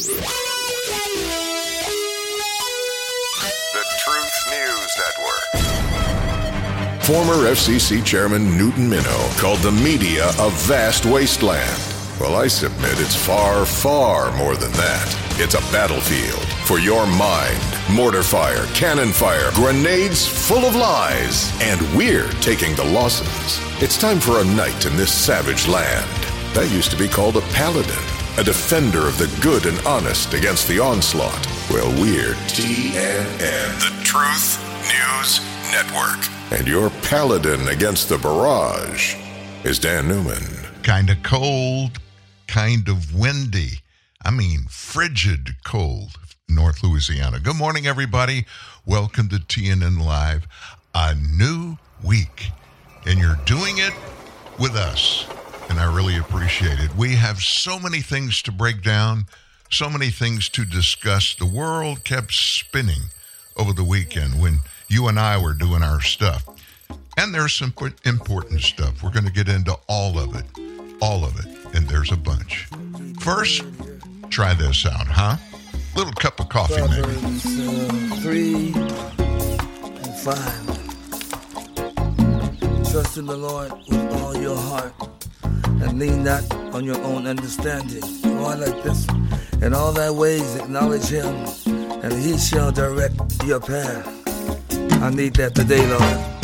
The Truth News Network. Former FCC Chairman Newton Minow called the media a vast wasteland. Well, I submit it's far, far more than that. It's a battlefield for your mind. Mortar fire, cannon fire, grenades full of lies. And we're taking the losses. It's time for a knight in this savage land. That used to be called a paladin, a defender of the good and honest against the onslaught. Well, we're TNN, the Truth News Network. And your paladin against the barrage is Dan Newman. kind of cold, kind of windy. I mean, frigid cold, North Louisiana. Good morning, everybody. Welcome to TNN Live. A new week, and you're doing it with us, and I really appreciate it. We have so many things to break down, so many things to discuss. The world kept spinning over the weekend when you and I were doing our stuff. And there's some important stuff. We're going to get into all of it. All of it. And there's a bunch. First, try this out, huh? Little cup of coffee, maybe. Uh, 3 and 5. Trust in the Lord with all your heart and lean not on your own understanding. Oh, I like this. In all thy ways acknowledge him, and he shall direct your path. I need that today, Lord.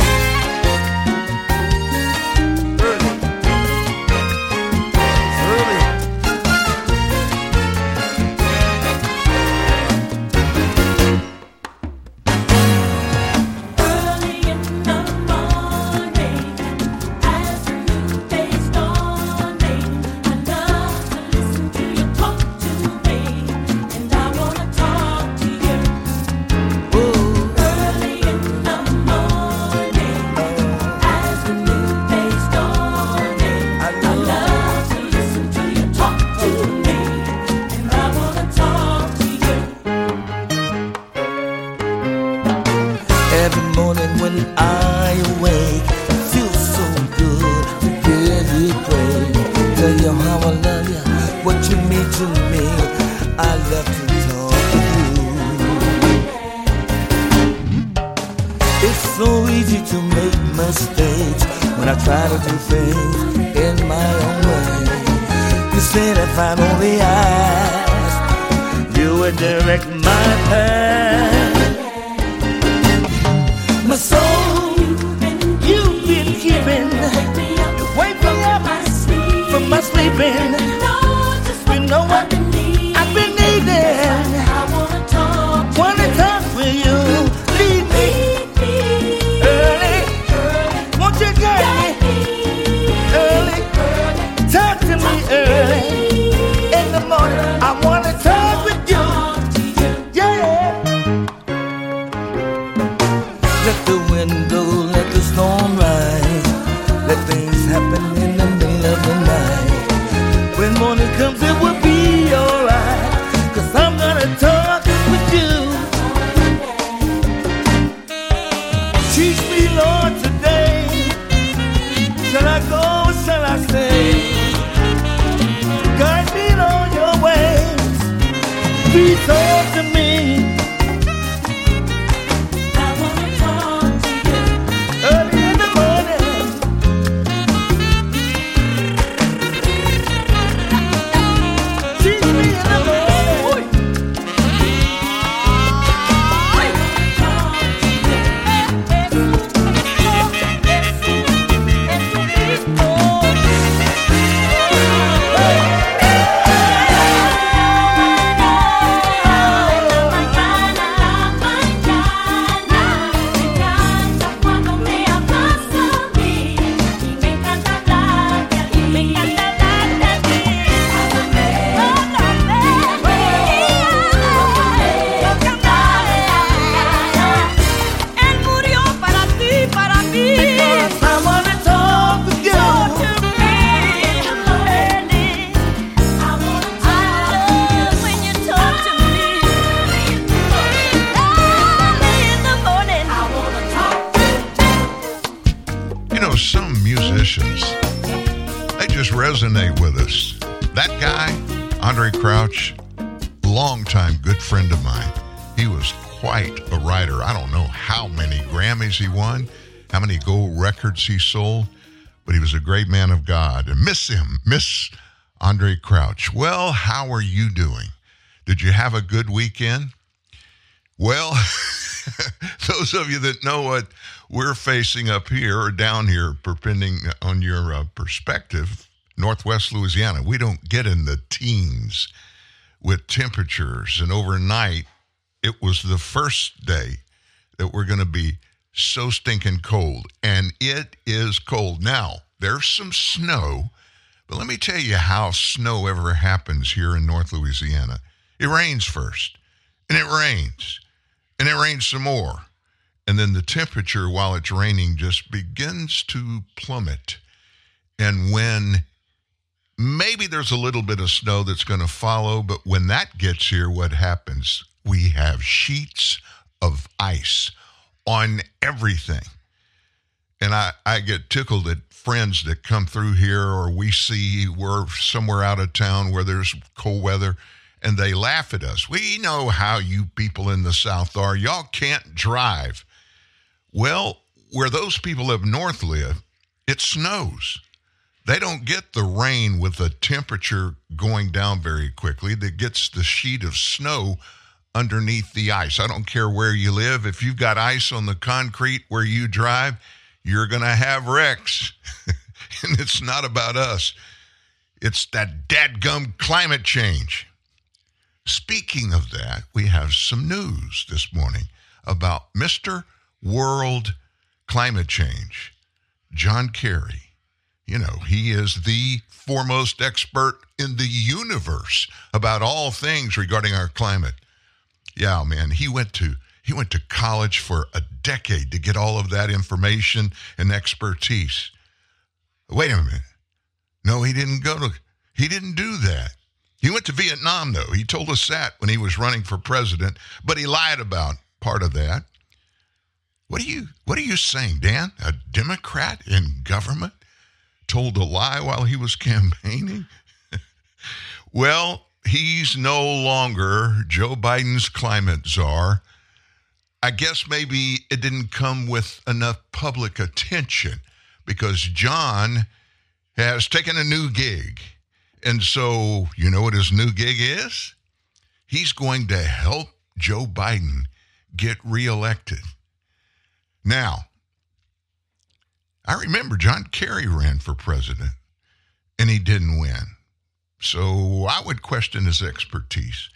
Please records he sold, but he was a great man of God. And miss him, miss Andraé Crouch. Well, how are you doing? Did you have a good weekend? Well, those of you that know what we're facing up here or down here, depending on your uh, perspective, Northwest Louisiana, we don't get in the teens with temperatures. And overnight, it was the first day that we're going to be so stinking cold. And it is cold. Now, there's some snow, but let me tell you how snow ever happens here in North Louisiana. It rains first, and it rains, and it rains some more. And then the temperature while it's raining just begins to plummet. And when maybe there's a little bit of snow that's going to follow, but when that gets here, what happens? We have sheets of ice on everything. And I, I get tickled at friends that come through here or we see we're somewhere out of town where there's cold weather and they laugh at us. We know how you people in the South are. Y'all can't drive. Well, where those people up north live, it snows. They don't get the rain with the temperature going down very quickly that gets the sheet of snow underneath the ice. I don't care where you live. If you've got ice on the concrete where you drive, you're going to have wrecks. and it's not about us, it's that dadgum climate change. Speaking of that, we have some news this morning about Mr. World Climate Change, John Kerry. You know, he is the foremost expert in the universe about all things regarding our climate. Yeah, man, he went to he went to college for a decade to get all of that information and expertise. Wait a minute. No, he didn't go to he didn't do that. He went to Vietnam though. He told us that when he was running for president, but he lied about part of that. What are you what are you saying, Dan? A Democrat in government told a lie while he was campaigning? well, he's no longer Joe Biden's climate czar. I guess maybe it didn't come with enough public attention because John has taken a new gig. And so, you know what his new gig is? He's going to help Joe Biden get reelected. Now, I remember John Kerry ran for president and he didn't win. So I would question his expertise.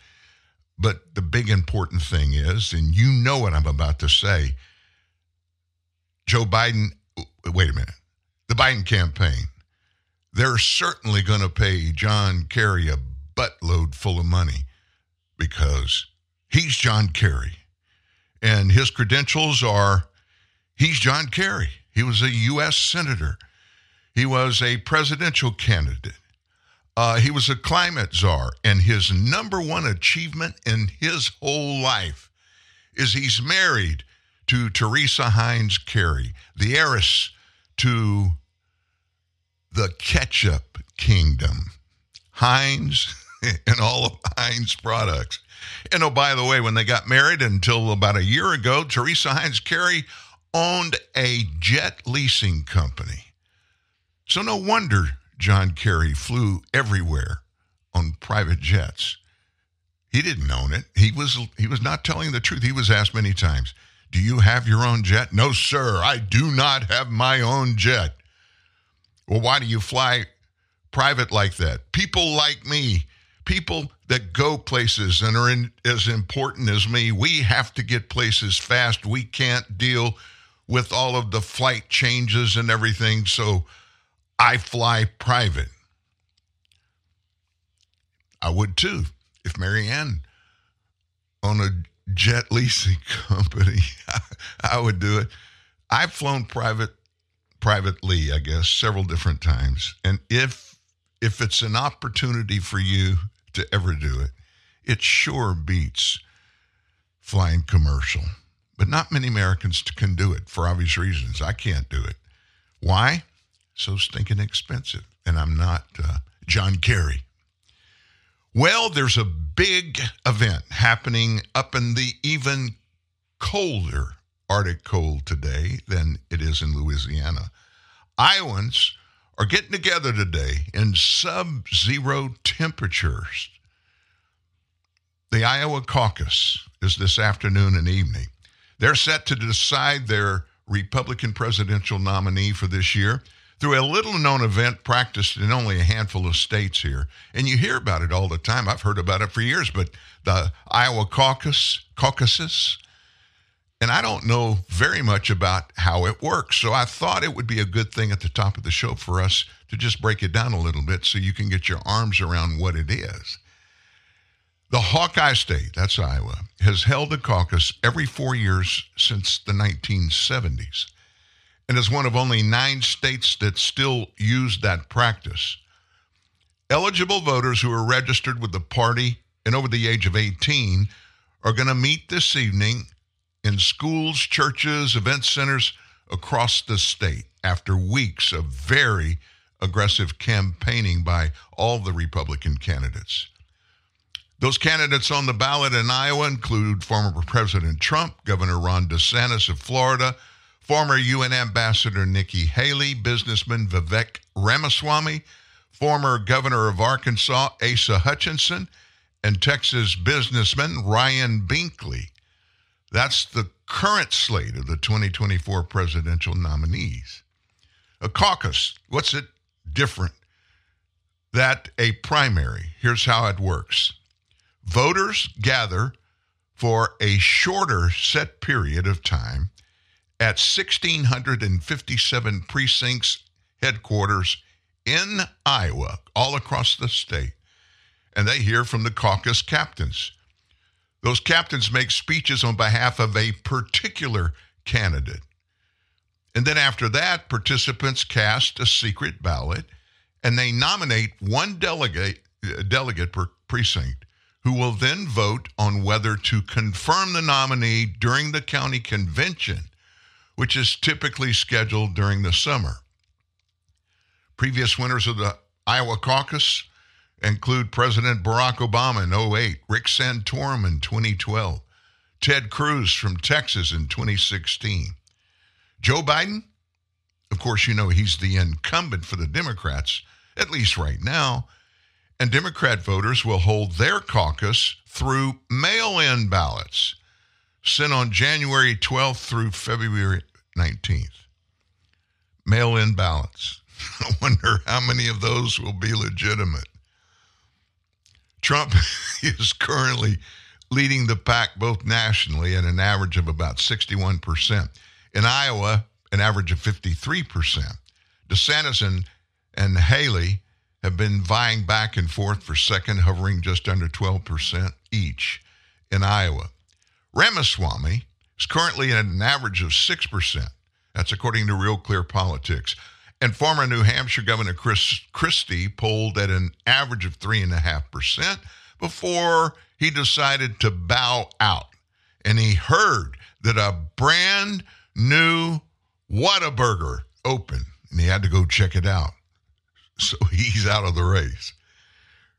But the big important thing is, and you know what I'm about to say, Joe Biden, wait a minute, the Biden campaign, they're certainly going to pay John Kerry a buttload full of money because he's John Kerry. And his credentials are he's John Kerry. He was a U.S. Senator, he was a presidential candidate. Uh, he was a climate czar, and his number one achievement in his whole life is he's married to Teresa Heinz Kerry, the heiress to the ketchup kingdom. Heinz and all of Heinz products. And oh, by the way, when they got married until about a year ago, Teresa Heinz Kerry owned a jet leasing company. So no wonder John Kerry flew everywhere on private jets. He didn't own it. He was he was not telling the truth. He was asked many times, "Do you have your own jet?" "No, sir. I do not have my own jet." Well, why do you fly private like that? People like me, people that go places and are in, as important as me, we have to get places fast. We can't deal with all of the flight changes and everything. So I fly private. I would too if Marianne owned a jet leasing company. I would do it. I've flown private privately, I guess, several different times. And if if it's an opportunity for you to ever do it, it sure beats flying commercial. But not many Americans can do it for obvious reasons. I can't do it. Why? So stinking expensive. And I'm not uh, John Kerry. Well, there's a big event happening up in the even colder Arctic cold today than it is in Louisiana. Iowans are getting together today in sub zero temperatures. The Iowa caucus is this afternoon and evening. They're set to decide their Republican presidential nominee for this year through a little known event practiced in only a handful of states here. And you hear about it all the time. I've heard about it for years, but the Iowa caucus, caucuses, and I don't know very much about how it works. So I thought it would be a good thing at the top of the show for us to just break it down a little bit so you can get your arms around what it is. The Hawkeye State, that's Iowa, has held a caucus every four years since the 1970s and is one of only nine states that still use that practice. Eligible voters who are registered with the party and over the age of 18 are going to meet this evening in schools, churches, event centers across the state after weeks of very aggressive campaigning by all the Republican candidates. Those candidates on the ballot in Iowa include former President Trump, Governor Ron DeSantis of Florida, former UN Ambassador Nikki Haley, businessman Vivek Ramaswamy, former Governor of Arkansas Asa Hutchinson, and Texas businessman Ryan Binkley. That's the current slate of the 2024 presidential nominees. A caucus, what's it different? That a primary. Here's how it works voters gather for a shorter set period of time at 1,657 precincts headquarters in Iowa, all across the state. And they hear from the caucus captains. Those captains make speeches on behalf of a particular candidate. And then after that, participants cast a secret ballot and they nominate one delegate, uh, delegate per precinct who will then vote on whether to confirm the nominee during the county convention, which is typically scheduled during the summer. Previous winners of the Iowa caucus include President Barack Obama in 08, Rick Santorum in 2012, Ted Cruz from Texas in 2016. Joe Biden, of course, you know he's the incumbent for the Democrats, at least right now. And Democrat voters will hold their caucus through mail in ballots sent on January 12th through February 19th. Mail in ballots. I wonder how many of those will be legitimate. Trump is currently leading the pack both nationally at an average of about 61%. In Iowa, an average of 53%. DeSantis and, and Haley have been vying back and forth for second, hovering just under 12% each in Iowa. Ramaswamy is currently at an average of 6%. That's according to Real Clear Politics. And former New Hampshire Governor Chris Christie polled at an average of 3.5% before he decided to bow out. And he heard that a brand new Whataburger opened, and he had to go check it out. So he's out of the race.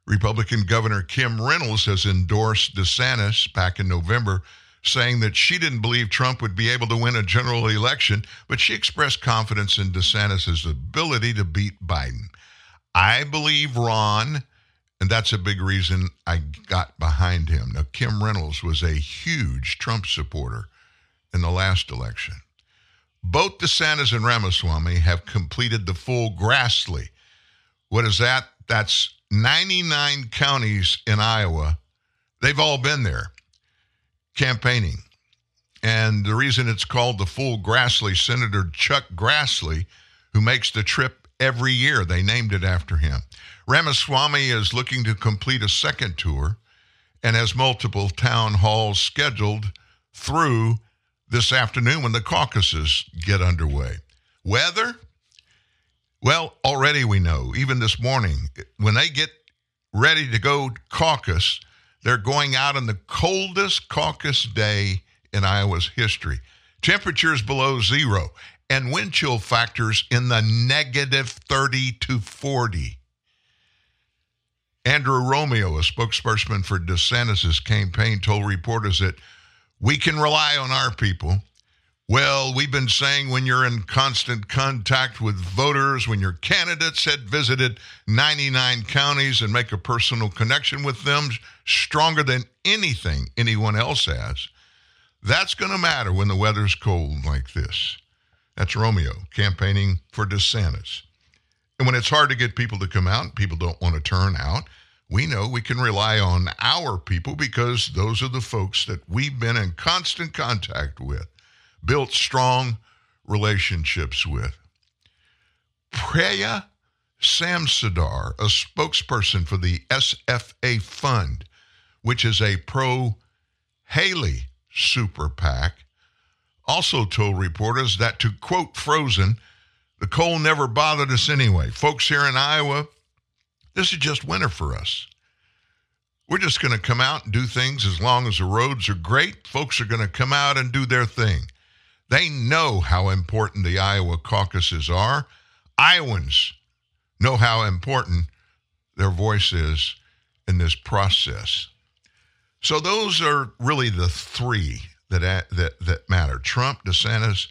Republican Governor Kim Reynolds has endorsed DeSantis back in November, saying that she didn't believe Trump would be able to win a general election, but she expressed confidence in DeSantis' ability to beat Biden. I believe Ron, and that's a big reason I got behind him. Now, Kim Reynolds was a huge Trump supporter in the last election. Both DeSantis and Ramaswamy have completed the full Grassley. What is that? That's 99 counties in Iowa. They've all been there campaigning. And the reason it's called the full Grassley, Senator Chuck Grassley, who makes the trip every year, they named it after him. Ramaswamy is looking to complete a second tour and has multiple town halls scheduled through this afternoon when the caucuses get underway. Weather? Well, already we know, even this morning, when they get ready to go caucus, they're going out on the coldest caucus day in Iowa's history. Temperatures below zero and wind chill factors in the negative 30 to 40. Andrew Romeo, a spokesperson for DeSantis' campaign, told reporters that we can rely on our people. Well, we've been saying when you're in constant contact with voters, when your candidates had visited 99 counties and make a personal connection with them stronger than anything anyone else has, that's going to matter when the weather's cold like this. That's Romeo campaigning for DeSantis. And when it's hard to get people to come out people don't want to turn out, we know we can rely on our people because those are the folks that we've been in constant contact with, built strong relationships with. Preya Samsadar, a spokesperson for the SFA Fund, which is a pro Haley super PAC, also told reporters that, to quote Frozen, the cold never bothered us anyway. Folks here in Iowa, this is just winter for us. We're just going to come out and do things as long as the roads are great. Folks are going to come out and do their thing. They know how important the Iowa caucuses are. Iowans know how important their voice is in this process. So those are really the three that that that matter: Trump, DeSantis,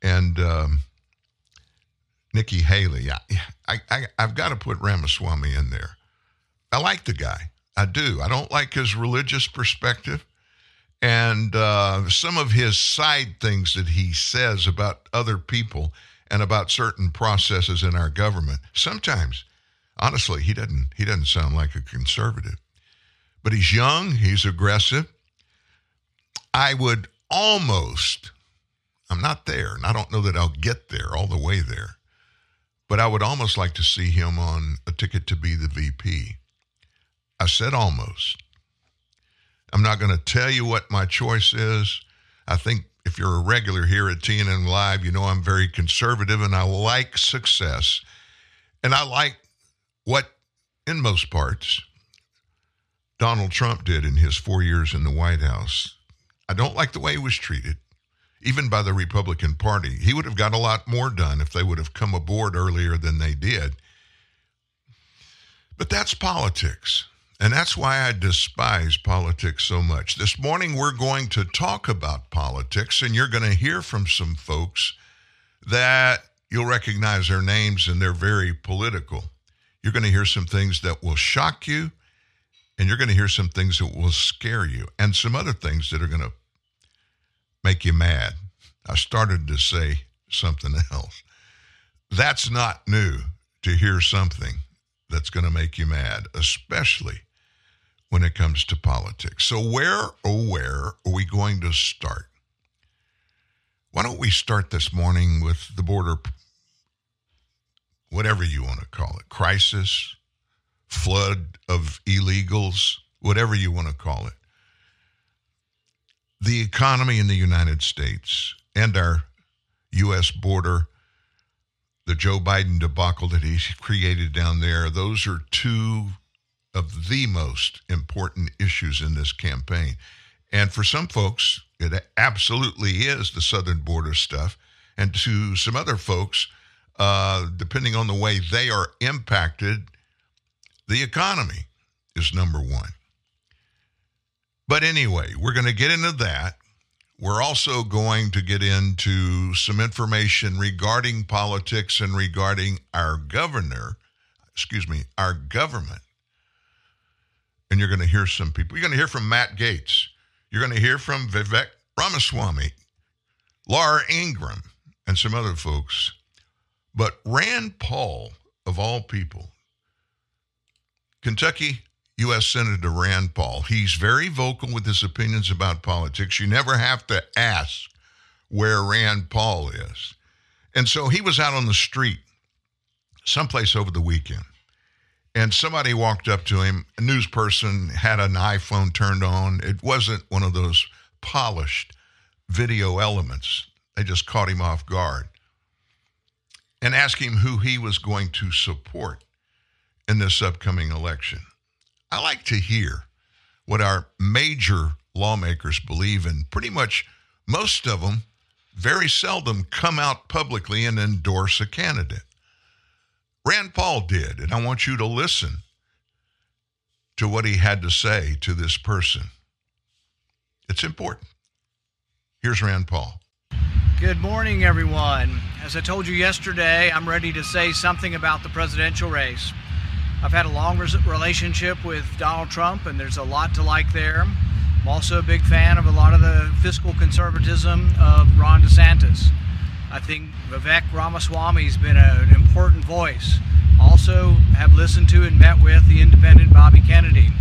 and um, Nikki Haley. I, I, I I've got to put Ramaswamy in there. I like the guy. I do. I don't like his religious perspective and uh, some of his side things that he says about other people and about certain processes in our government. Sometimes, honestly, he doesn't he doesn't sound like a conservative. But he's young, he's aggressive. I would almost I'm not there, and I don't know that I'll get there all the way there. But I would almost like to see him on a ticket to be the VP. I said almost. I'm not going to tell you what my choice is. I think if you're a regular here at TNN Live, you know I'm very conservative and I like success. And I like what, in most parts, Donald Trump did in his four years in the White House. I don't like the way he was treated, even by the Republican Party. He would have got a lot more done if they would have come aboard earlier than they did. But that's politics. And that's why I despise politics so much. This morning, we're going to talk about politics, and you're going to hear from some folks that you'll recognize their names and they're very political. You're going to hear some things that will shock you, and you're going to hear some things that will scare you, and some other things that are going to make you mad. I started to say something else. That's not new to hear something that's going to make you mad, especially when it comes to politics. So, where, oh, where are we going to start? Why don't we start this morning with the border, whatever you want to call it, crisis, flood of illegals, whatever you want to call it. The economy in the United States and our U.S. border, the Joe Biden debacle that he created down there, those are two of the most important issues in this campaign. And for some folks, it absolutely is the southern border stuff. And to some other folks, uh, depending on the way they are impacted, the economy is number one. But anyway, we're going to get into that. We're also going to get into some information regarding politics and regarding our governor, excuse me, our government and you're going to hear some people. You're going to hear from Matt Gaetz. You're going to hear from Vivek Ramaswamy, Laura Ingraham, and some other folks. But Rand Paul, of all people, Kentucky U.S. Senator Rand Paul, he's very vocal with his opinions about politics. You never have to ask where Rand Paul is. And so he was out on the street someplace over the weekend and somebody walked up to him. A news person had an iPhone turned on. It wasn't one of those polished video elements. They just caught him off guard and asked him who he was going to support in this upcoming election. I like to hear what our major lawmakers believe, and pretty much most of them very seldom come out publicly and endorse a candidate. Rand Paul did, and I want you to listen to what he had to say to this person. It's important. Here's Rand Paul. Good morning, everyone. As I told you yesterday, I'm ready to say something about the presidential race. I've had a long relationship with Donald Trump, and there's a lot to like there. I'm also a big fan of a lot of the fiscal conservatism of Ron DeSantis. I think Vivek Ramaswamy's been a- an important voice. Also, have listened to and met with the independent Bobby Kennedy.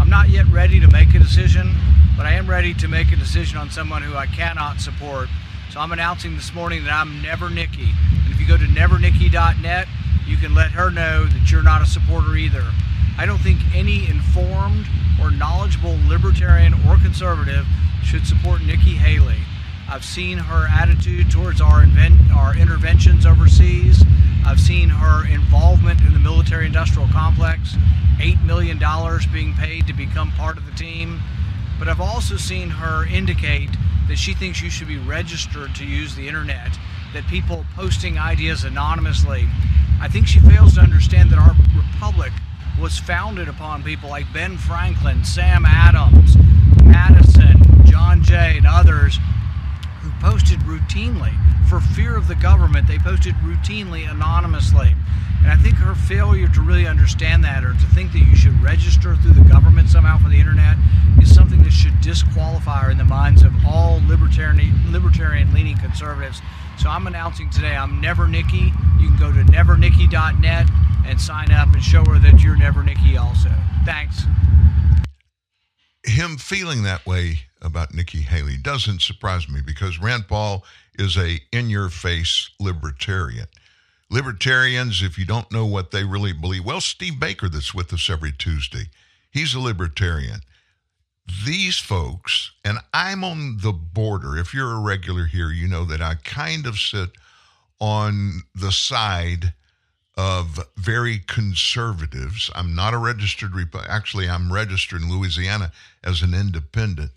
I'm not yet ready to make a decision, but I am ready to make a decision on someone who I cannot support. So I'm announcing this morning that I'm Never Nikki. And if you go to nevernikki.net, you can let her know that you're not a supporter either. I don't think any informed or knowledgeable libertarian or conservative should support Nikki Haley. I've seen her attitude towards our our interventions overseas. I've seen her involvement in the military industrial complex, $8 million being paid to become part of the team. But I've also seen her indicate that she thinks you should be registered to use the internet, that people posting ideas anonymously. I think she fails to understand that our republic was founded upon people like Ben Franklin, Sam Adams, Madison, John Jay, and others posted routinely for fear of the government. They posted routinely anonymously. And I think her failure to really understand that or to think that you should register through the government somehow for the internet is something that should disqualify her in the minds of all libertarian libertarian leaning conservatives. So I'm announcing today I'm Never Nikki. You can go to nevernikki.net and sign up and show her that you're Never Nikki also. Thanks. him feeling that way about Nikki Haley doesn't surprise me because Rand Paul is a in-your-face libertarian. Libertarians, if you don't know what they really believe, well, Steve Baker, that's with us every Tuesday, he's a libertarian. These folks, and I'm on the border. If you're a regular here, you know that I kind of sit on the side of very conservatives. I'm not a registered Repu- actually I'm registered in Louisiana as an independent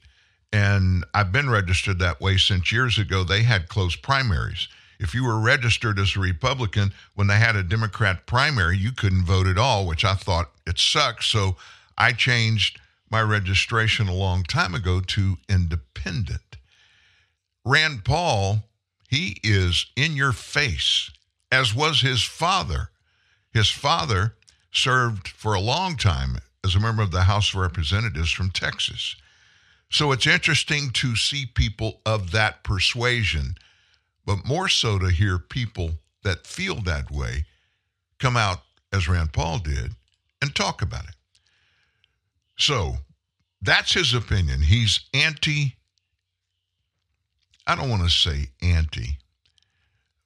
and I've been registered that way since years ago they had closed primaries. If you were registered as a Republican when they had a Democrat primary, you couldn't vote at all, which I thought it sucks. So I changed my registration a long time ago to independent. Rand Paul, he is in your face, as was his father. His father served for a long time as a member of the House of Representatives from Texas. So it's interesting to see people of that persuasion, but more so to hear people that feel that way come out, as Rand Paul did, and talk about it. So that's his opinion. He's anti, I don't want to say anti,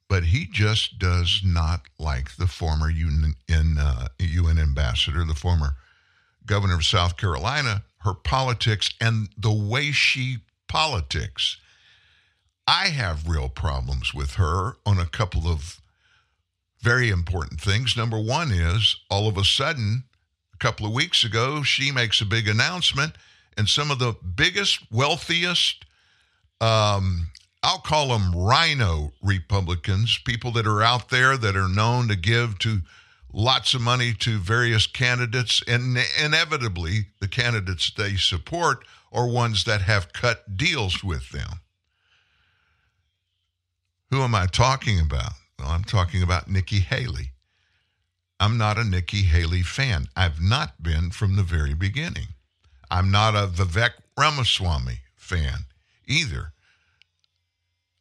but he just does not like the former UN, uh, UN ambassador, the former governor of South Carolina, her politics and the way she politics. I have real problems with her on a couple of very important things. Number one is all of a sudden, a couple of weeks ago, she makes a big announcement, and some of the biggest, wealthiest, um, I'll call them RINO Republicans, people that are out there that are known to give to lots of money to various candidates, and inevitably, the candidates they support are ones that have cut deals with them. Who am I talking about? Well, I'm talking about Nikki Haley. I'm not a Nikki Haley fan. I've not been from the very beginning. I'm not a Vivek Ramaswamy fan either.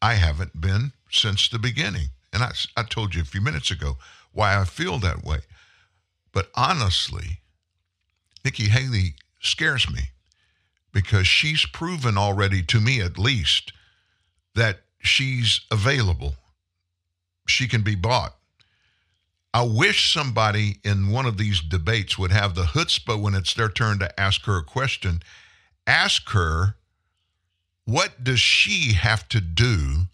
I haven't been since the beginning. And I, I told you a few minutes ago why I feel that way. But honestly, Nikki Haley scares me because she's proven already, to me at least, that she's available. She can be bought. I wish somebody in one of these debates would have the chutzpah when it's their turn to ask her a question. Ask her, what does she have to do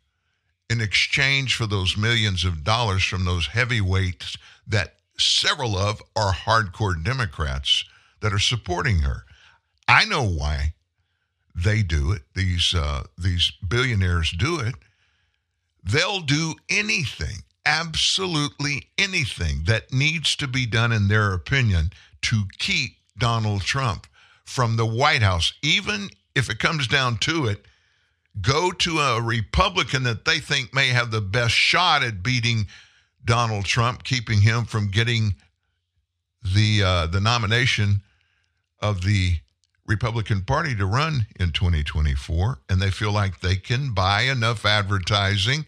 in exchange for those millions of dollars from those heavyweights that several of are hardcore Democrats that are supporting her? I know why they do it. These uh, these billionaires do it. They'll do anything, absolutely anything that needs to be done in their opinion to keep Donald Trump from the White House, even if it comes down to it, go to a Republican that they think may have the best shot at beating Donald Trump, keeping him from getting the uh, the nomination of the Republican Party to run in 2024, and they feel like they can buy enough advertising.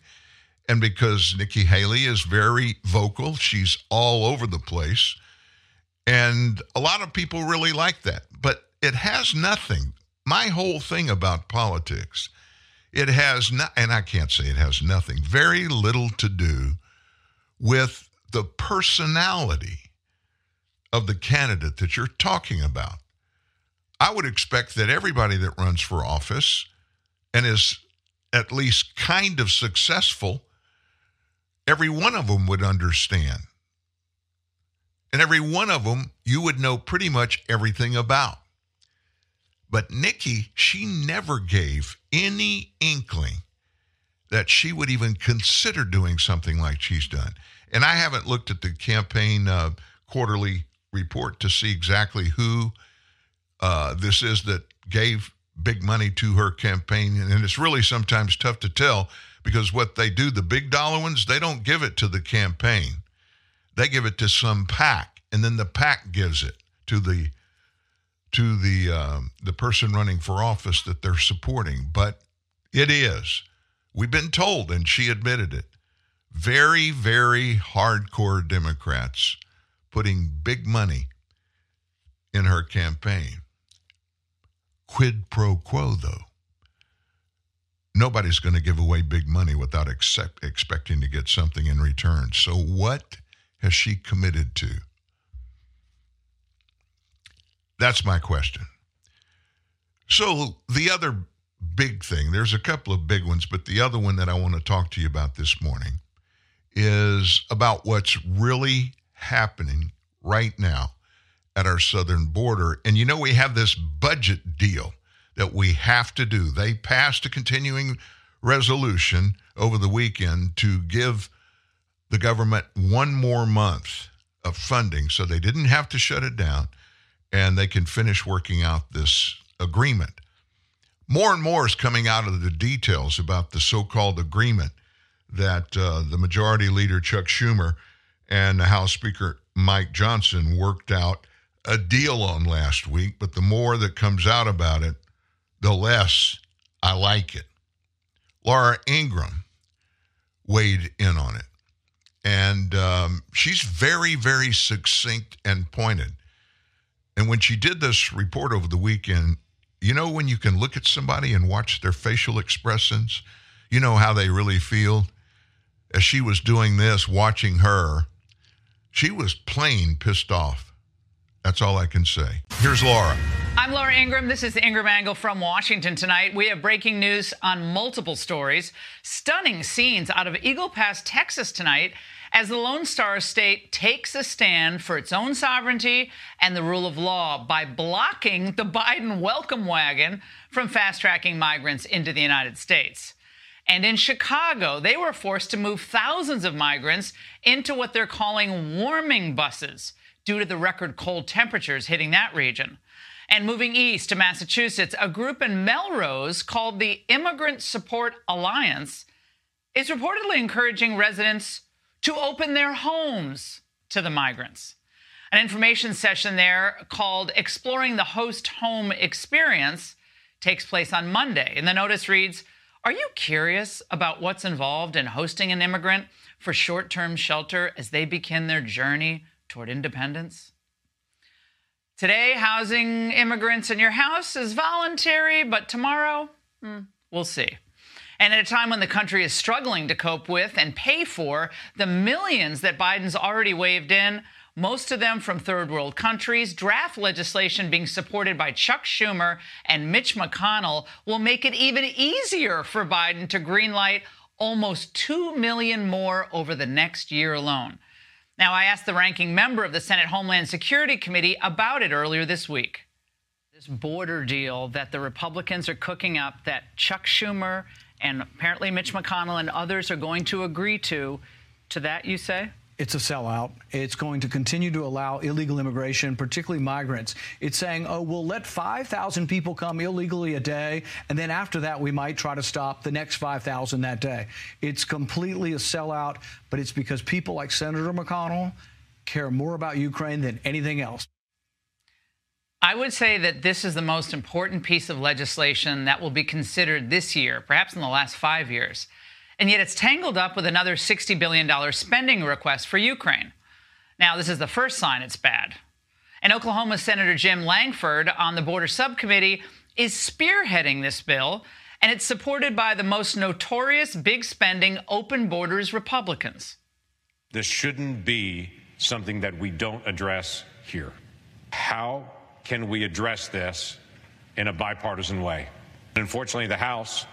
And because Nikki Haley is very vocal, she's all over the place. And a lot of people really like that. But it has nothing. My whole thing about politics, it has not, and I can't say it has nothing, very little to do with the personality of the candidate that you're talking about. I would expect that everybody that runs for office and is at least kind of successful, every one of them would understand. And every one of them you would know pretty much everything about. But Nikki, she never gave any inkling that she would even consider doing something like she's done. And I haven't looked at the campaign uh, quarterly report to see exactly who uh, this is that gave big money to her campaign. And it's really sometimes tough to tell because what they do, the big dollar ones, they don't give it to the campaign. They give it to some PAC, and then the PAC gives it to the to the um, the person running for office that they're supporting. But it is. We've been told, and she admitted it. Very, very hardcore Democrats putting big money in her campaign. Quid pro quo, though. Nobody's going to give away big money without accept, expecting to get something in return. So, what has she committed to? That's my question. So, the other big thing, there's a couple of big ones, but the other one that I want to talk to you about this morning is about what's really happening right now at our southern border. And you know, we have this budget deal that we have to do. They passed a continuing resolution over the weekend to give the government one more month of funding so they didn't have to shut it down and they can finish working out this agreement. More and more is coming out of the details about the so called agreement that uh, the majority leader, Chuck Schumer, and the House Speaker, Mike Johnson, worked out a deal on last week. But the more that comes out about it, the less I like it. Laura Ingraham weighed in on it. And um, she's very, very succinct and pointed. And when she did this report over the weekend, you know, when you can look at somebody and watch their facial expressions, you know how they really feel. As she was doing this, watching her, she was plain pissed off. That's all I can say. Here's Laura. I'm Laura Ingraham. This is the Ingraham Angle from Washington tonight. We have breaking news on multiple stories. Stunning scenes out of Eagle Pass, Texas tonight as the Lone Star State takes a stand for its own sovereignty and the rule of law by blocking the Biden welcome wagon from fast tracking migrants into the United States. And in Chicago, they were forced to move thousands of migrants into what they're calling warming buses due to the record cold temperatures hitting that region. And moving east to Massachusetts, a group in Melrose called the Immigrant Support Alliance is reportedly encouraging residents to open their homes to the migrants. An information session there called Exploring the Host Home Experience takes place on Monday. And the notice reads Are you curious about what's involved in hosting an immigrant for short term shelter as they begin their journey toward independence? Today, housing immigrants in your house is voluntary, but tomorrow, hmm, we'll see. And at a time when the country is struggling to cope with and pay for the millions that Biden's already waved in, most of them from third world countries, draft legislation being supported by Chuck Schumer and Mitch McConnell will make it even easier for Biden to greenlight almost 2 million more over the next year alone. Now, I asked the ranking member of the Senate Homeland Security Committee about it earlier this week. This border deal that the Republicans are cooking up that Chuck Schumer and apparently Mitch McConnell and others are going to agree to, to that, you say? It's a sellout. It's going to continue to allow illegal immigration, particularly migrants. It's saying, oh, we'll let 5,000 people come illegally a day, and then after that, we might try to stop the next 5,000 that day. It's completely a sellout, but it's because people like Senator McConnell care more about Ukraine than anything else. I would say that this is the most important piece of legislation that will be considered this year, perhaps in the last five years. And yet it's tangled up with another $60 billion spending request for Ukraine. Now, this is the first sign it's bad. And Oklahoma Senator Jim Lankford on the border subcommittee is spearheading this bill, and it's supported by the most notorious big spending open borders Republicans. This shouldn't be something that we don't address here. How can we address this in a bipartisan way? Unfortunately, the House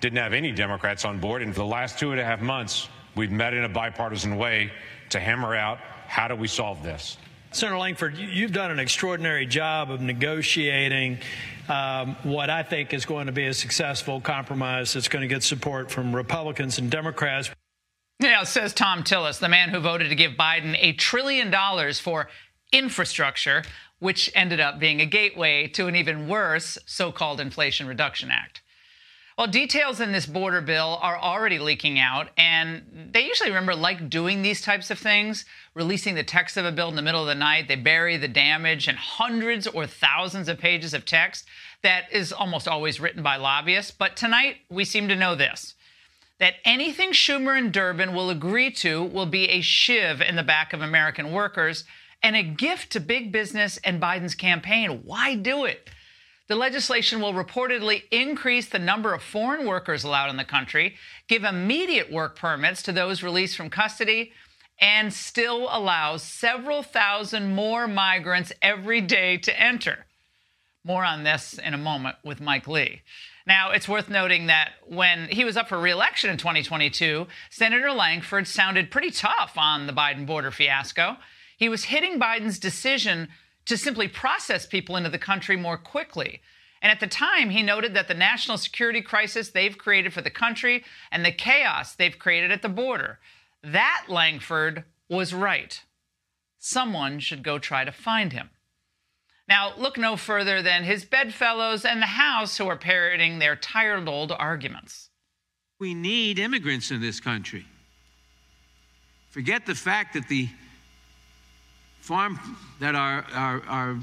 didn't have any Democrats on board, and for the last two and a half months, we've met in a bipartisan way to hammer out how do we solve this. Senator Lankford, you- you've done an extraordinary job of negotiating um, what I think is going to be a successful compromise that's going to get support from Republicans and Democrats. Yeah, says Thom Tillis, the man who voted to give Biden a trillion dollars for infrastructure, which ended up being a gateway to an even worse so called Inflation Reduction Act. Well, details in this border bill are already leaking out, and they usually remember like doing these types of things, releasing the text of a bill in the middle of the night. They bury the damage in hundreds or thousands of pages of text that is almost always written by lobbyists. But tonight, we seem to know this that anything Schumer and Durbin will agree to will be a shiv in the back of American workers and a gift to big business and Biden's campaign. Why do it? The legislation will reportedly increase the number of foreign workers allowed in the country, give immediate work permits to those released from custody, and still allows several thousand more migrants every day to enter. More on this in a moment with Mike Lee. Now, it's worth noting that when he was up for reelection in 2022, Senator Lankford sounded pretty tough on the Biden border fiasco. He was hitting Biden's decision to simply process people into the country more quickly. And at the time, he noted that the national security crisis they've created for the country and the chaos they've created at the border, that Lankford was right. Someone should go try to find him. Now, look no further than his bedfellows and the House who are parroting their tired old arguments. We need immigrants in this country. Forget the fact that the farm that our, our, our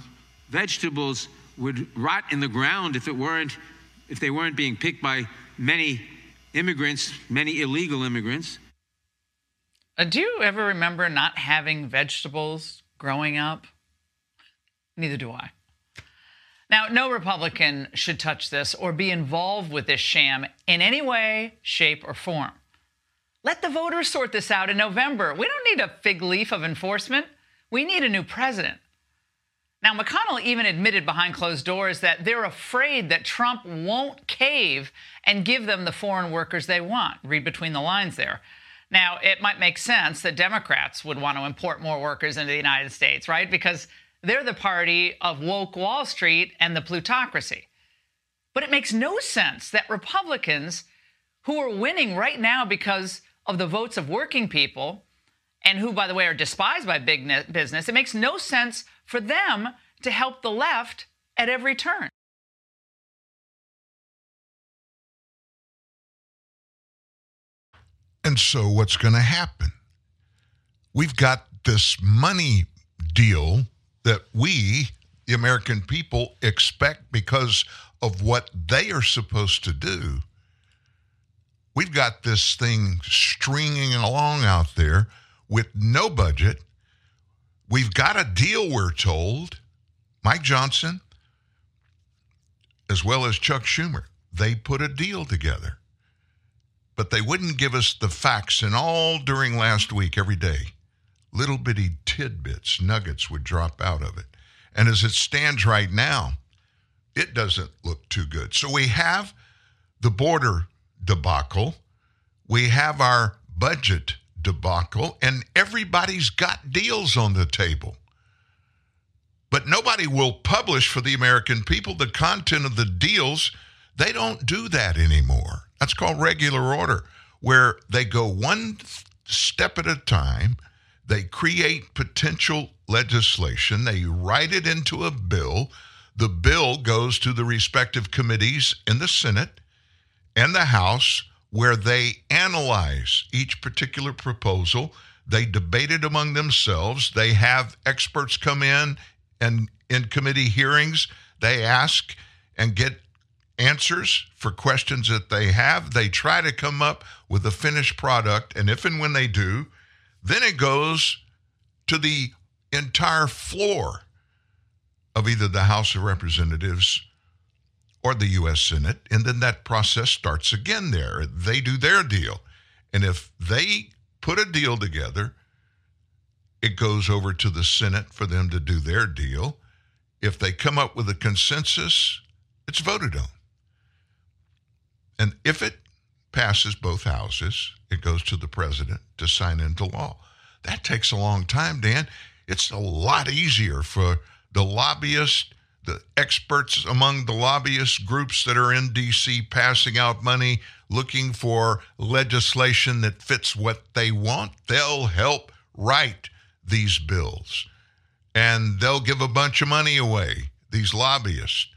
vegetables would rot in the ground if it weren't if they weren't being picked by many immigrants, many illegal immigrants. Uh, do you ever remember not having vegetables growing up? Neither do I. Now, no Republican should touch this or be involved with this sham in any way, shape, or form. Let the voters sort this out in November. We don't need a fig leaf of enforcement. We need a new president. Now, McConnell even admitted behind closed doors that they're afraid that Trump won't cave and give them the foreign workers they want. Read between the lines there. Now, it might make sense that Democrats would want to import more workers into the United States, right? Because they're the party of woke Wall Street and the plutocracy. But it makes no sense that Republicans, who are winning right now because of the votes of working people, and who, by the way, are despised by big ne- business, it makes no sense for them to help the left at every turn. And so, what's going to happen? We've got this money deal that we, the American people, expect because of what they are supposed to do. We've got this thing stringing along out there with no budget. We've got a deal, we're told. Mike Johnson, as well as Chuck Schumer, they put a deal together but they wouldn't give us the facts. And all during last week, every day, little bitty tidbits, nuggets would drop out of it. And as it stands right now, it doesn't look too good. So we have the border debacle, we have our budget debacle, and everybody's got deals on the table. But nobody will publish for the American people the content of the deals. They don't do that anymore. That's called regular order, where they go one step at a time. They create potential legislation, they write it into a bill. The bill goes to the respective committees in the Senate and the House where they analyze each particular proposal. They debate it among themselves. They have experts come in and in committee hearings, they ask and get answers for questions that they have. They try to come up with a finished product. And if and when they do, then it goes to the entire floor of either the House of Representatives or the U.S. Senate. And then that process starts again there. They do their deal. And if they put a deal together, it goes over to the Senate for them to do their deal. If they come up with a consensus, it's voted on. And if it passes both houses, it goes to the president to sign into law. That takes a long time, Dan. It's a lot easier for the lobbyists, the experts among the lobbyist groups that are in DC passing out money, looking for legislation that fits what they want. They'll help write these bills and they'll give a bunch of money away, these lobbyists.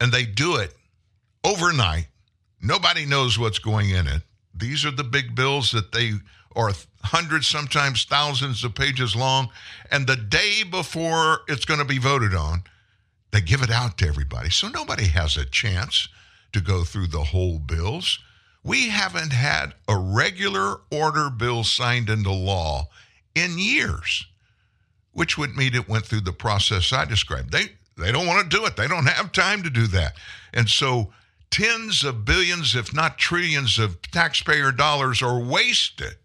And they do it overnight. Nobody knows what's going in it. These are the big bills that they are hundreds, sometimes thousands of pages long. And the day before it's going to be voted on, they give it out to everybody. So nobody has a chance to go through the whole bills. We haven't had a regular order bill signed into law in years, which would mean it went through the process I described. They they don't want to do it. They don't have time to do that. And so tens of billions, if not trillions, of taxpayer dollars are wasted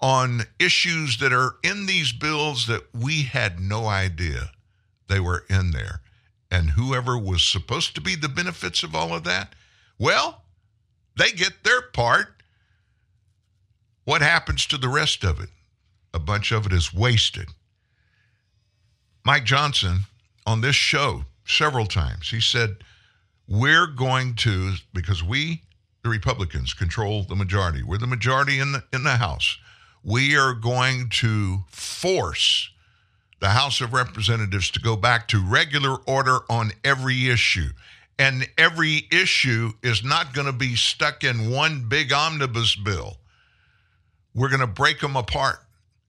on issues that are in these bills that we had no idea they were in there. And whoever was supposed to be the benefits of all of that, well, they get their part. What happens to the rest of it? A bunch of it is wasted. Mike Johnson on this show several times, he said, We're going to, because we, the Republicans, control the majority, we're the majority in the, in the House, we are going to force the House of Representatives to go back to regular order on every issue. And every issue is not going to be stuck in one big omnibus bill. We're going to break them apart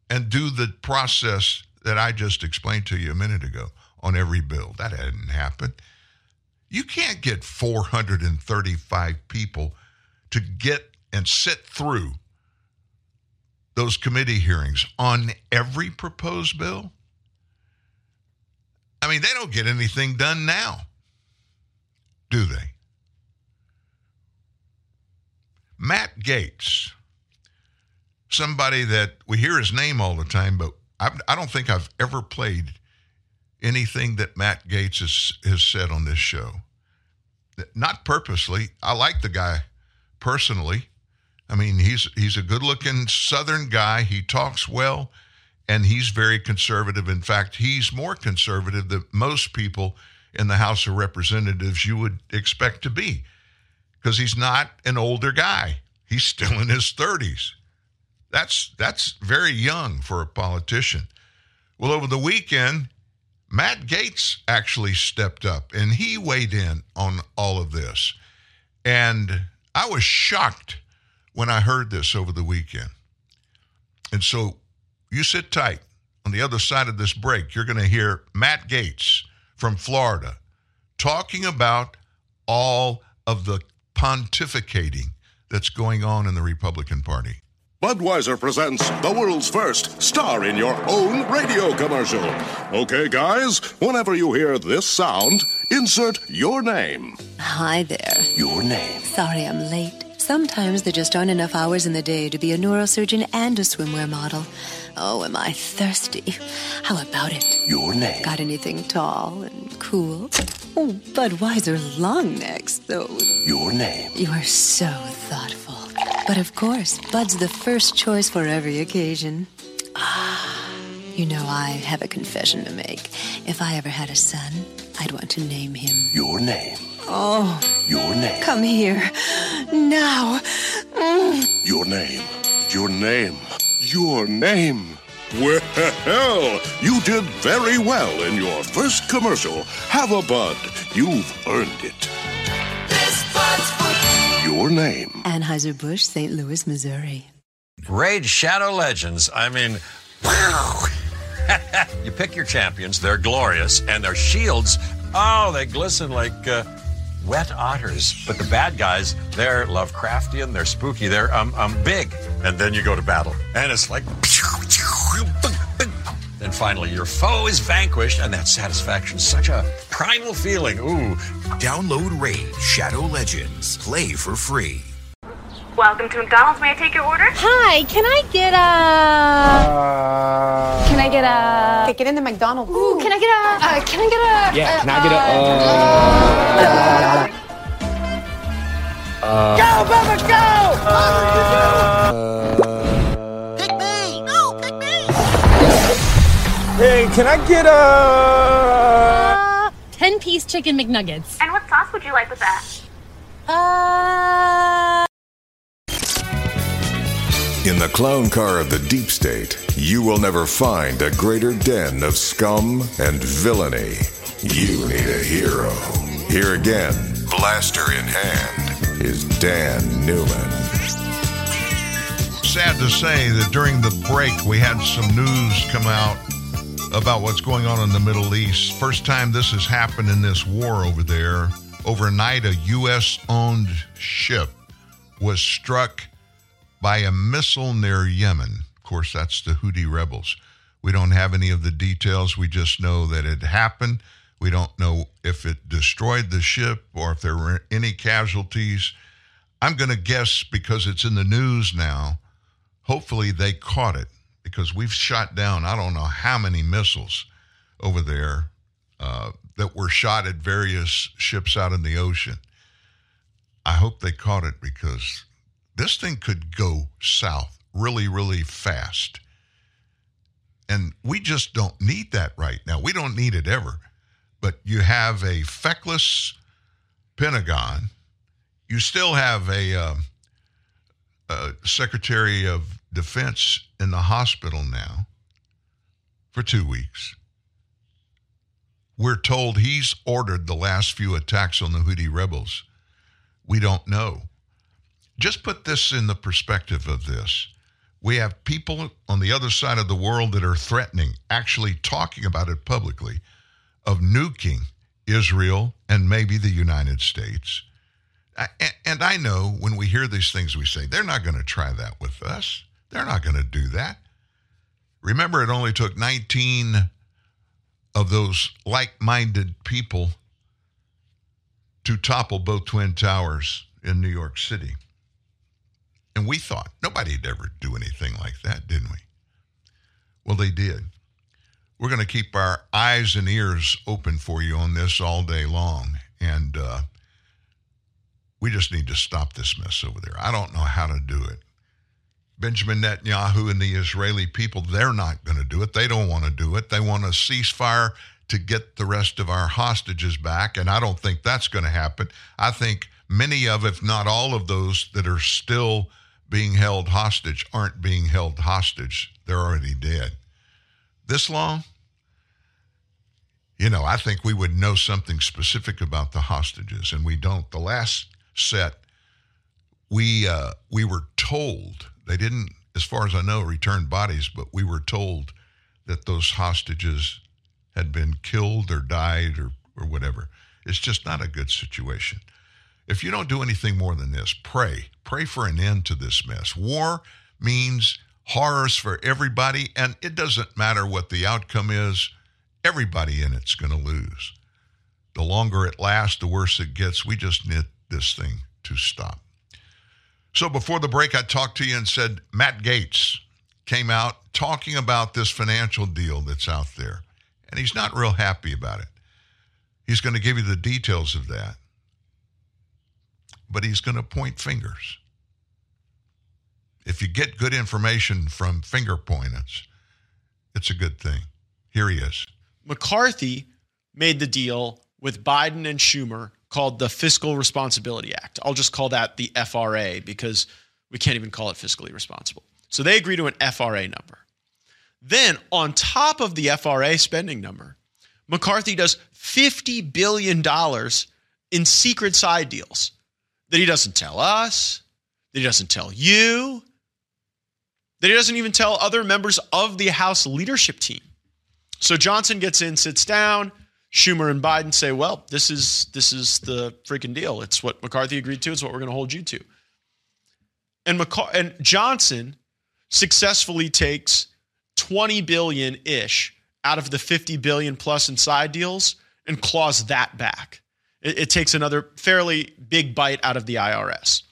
and do the process that I just explained to you a minute ago on every bill. That hadn't happened. You can't get 435 people to get and sit through those committee hearings on every proposed bill. I mean, they don't get anything done now, do they? Matt Gaetz, somebody that we hear his name all the time, but I, I don't think I've ever played anything that Matt Gaetz has, has said on this show. Not purposely. I like the guy personally. I mean, he's he's a good-looking Southern guy. He talks well, and he's very conservative. In fact, he's more conservative than most people in the House of Representatives you would expect to be, because he's not an older guy. He's still in his 30s. That's that's very young for a politician. Well, over the weekend, Matt Gaetz actually stepped up and he weighed in on all of this. And I was shocked when I heard this over the weekend. And so you sit tight. On the other side of this break, you're going to hear Matt Gaetz from Florida talking about all of the pontificating that's going on in the Republican Party. Budweiser presents the world's first star in your own radio commercial. Okay, guys, whenever you hear this sound, insert your name. Hi there. Your name. Sorry I'm late. Sometimes there just aren't enough hours in the day to be a neurosurgeon and a swimwear model. Oh, am I thirsty? How about it? Your name. Got anything tall and cool? Oh, Budweiser long necks, though. Your name. You are so thoughtful. But of course, Bud's the first choice for every occasion. Ah, you know, I have a confession to make. If I ever had a son, I'd want to name him. Your name. Oh, Your name. come here. Now. Mm. Your name. Your name. Your name. Well, you did very well in your first commercial. Have a bud. You've earned it. This bud's for Your name. Anheuser-Busch, St. Louis, Missouri. Raid Shadow Legends. I mean, you pick your champions, they're glorious, and their shields, oh, they glisten like uh, wet otters. But the bad guys, they're Lovecraftian, they're spooky, they're um, um, big. And then you go to battle, and it's like. Then finally, your foe is vanquished, and that satisfaction, such a primal feeling. Ooh. Download Raid Shadow Legends. Play for free. Welcome to McDonald's. May I take your order? Hi, can I get a? can I get a? Okay, get into McDonald's. Ooh, can I get a? Uh, can I get a? Yeah, uh, can I get a? Uh, uh, Go, Bubba, go! pick me! No, pick me! Hey, can I get a? Ten piece chicken McNuggets. And what sauce would you like with that? Uh. In the clown car of the deep state, you will never find a greater den of scum and villainy. You need a hero. Here again, blaster in hand, is Dan Newman. Sad to say that during the break, we had some news come out about what's going on in the Middle East. First time this has happened in this war over there. Overnight, a U.S. owned ship was struck by a missile near Yemen. Of course, that's the Houthi rebels. We don't have any of the details. We just know that it happened. We don't know if it destroyed the ship or if there were any casualties. I'm going to guess because it's in the news now. Hopefully, they caught it because we've shot down I don't know how many missiles over there uh, that were shot at various ships out in the ocean. I hope they caught it because this thing could go south really, really fast. And we just don't need that right now. We don't need it ever. But you have a feckless Pentagon. You still have a, um, a Secretary of Defense in the hospital now for two weeks. We're told he's ordered the last few attacks on the Houthi rebels. We don't know. Just put this in the perspective of this. We have people on the other side of the world that are threatening, actually talking about it publicly, of nuking Israel and maybe the United States. And I know when we hear these things, we say, they're not going to try that with us. They're not going to do that. Remember, it only took 19 of those like minded people to topple both Twin Towers in New York City. And we thought nobody'd ever do anything like that, didn't we? Well, they did. We're going to keep our eyes and ears open for you on this all day long. And uh, we just need to stop this mess over there. I don't know how to do it. Benjamin Netanyahu and the Israeli people, they're not going to do it. They don't want to do it. They want a ceasefire to get the rest of our hostages back. And I don't think that's going to happen. I think many of, if not all of those that are still being held hostage aren't being held hostage. They're already dead. This long? You know, I think we would know something specific about the hostages, and we don't. The last set, we uh, we were told they didn't, as far as I know, return bodies, but we were told that those hostages had been killed or died or or whatever. It's just not a good situation. If you don't do anything more than this, pray. Pray for an end to this mess. War means horrors for everybody, and it doesn't matter what the outcome is, everybody in it's going to lose. The longer it lasts, the worse it gets. We just need this thing to stop. So before the break, I talked to you and said Matt Gaetz came out talking about this financial deal that's out there, and he's not real happy about it. He's going to give you the details of that but he's going to point fingers. If you get good information from finger pointers, it's a good thing. Here he is. McCarthy made the deal with Biden and Schumer called the Fiscal Responsibility Act. I'll just call that the FRA because we can't even call it fiscally responsible. So they agree to an FRA number. Then, on top of the FRA spending number, McCarthy does $50 billion in secret side deals that he doesn't tell us, that he doesn't tell you, that he doesn't even tell other members of the House leadership team. So Johnson gets in, sits down. Schumer and Biden say, "Well, this is this is the freaking deal. It's what McCarthy agreed to. It's what we're going to hold you to." And McCar- and Johnson successfully takes 20 billion ish out of the 50 billion plus in side deals and claws that back. It, it takes another fairly big bite out of the IRS.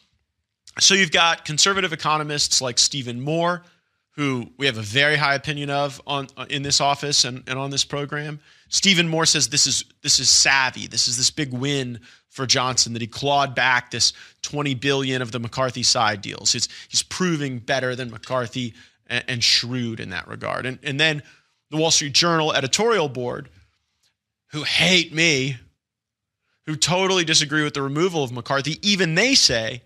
So you've got conservative economists like Stephen Moore, who we have a very high opinion of on uh, in this office and, and on this program. Stephen Moore says this is this is savvy. This is this big win for Johnson that he clawed back this 20 billion of the McCarthy side deals. He's he's proving better than McCarthy and, and shrewd in that regard. And and then the Wall Street Journal editorial board, who hate me, who totally disagree with the removal of McCarthy, even they say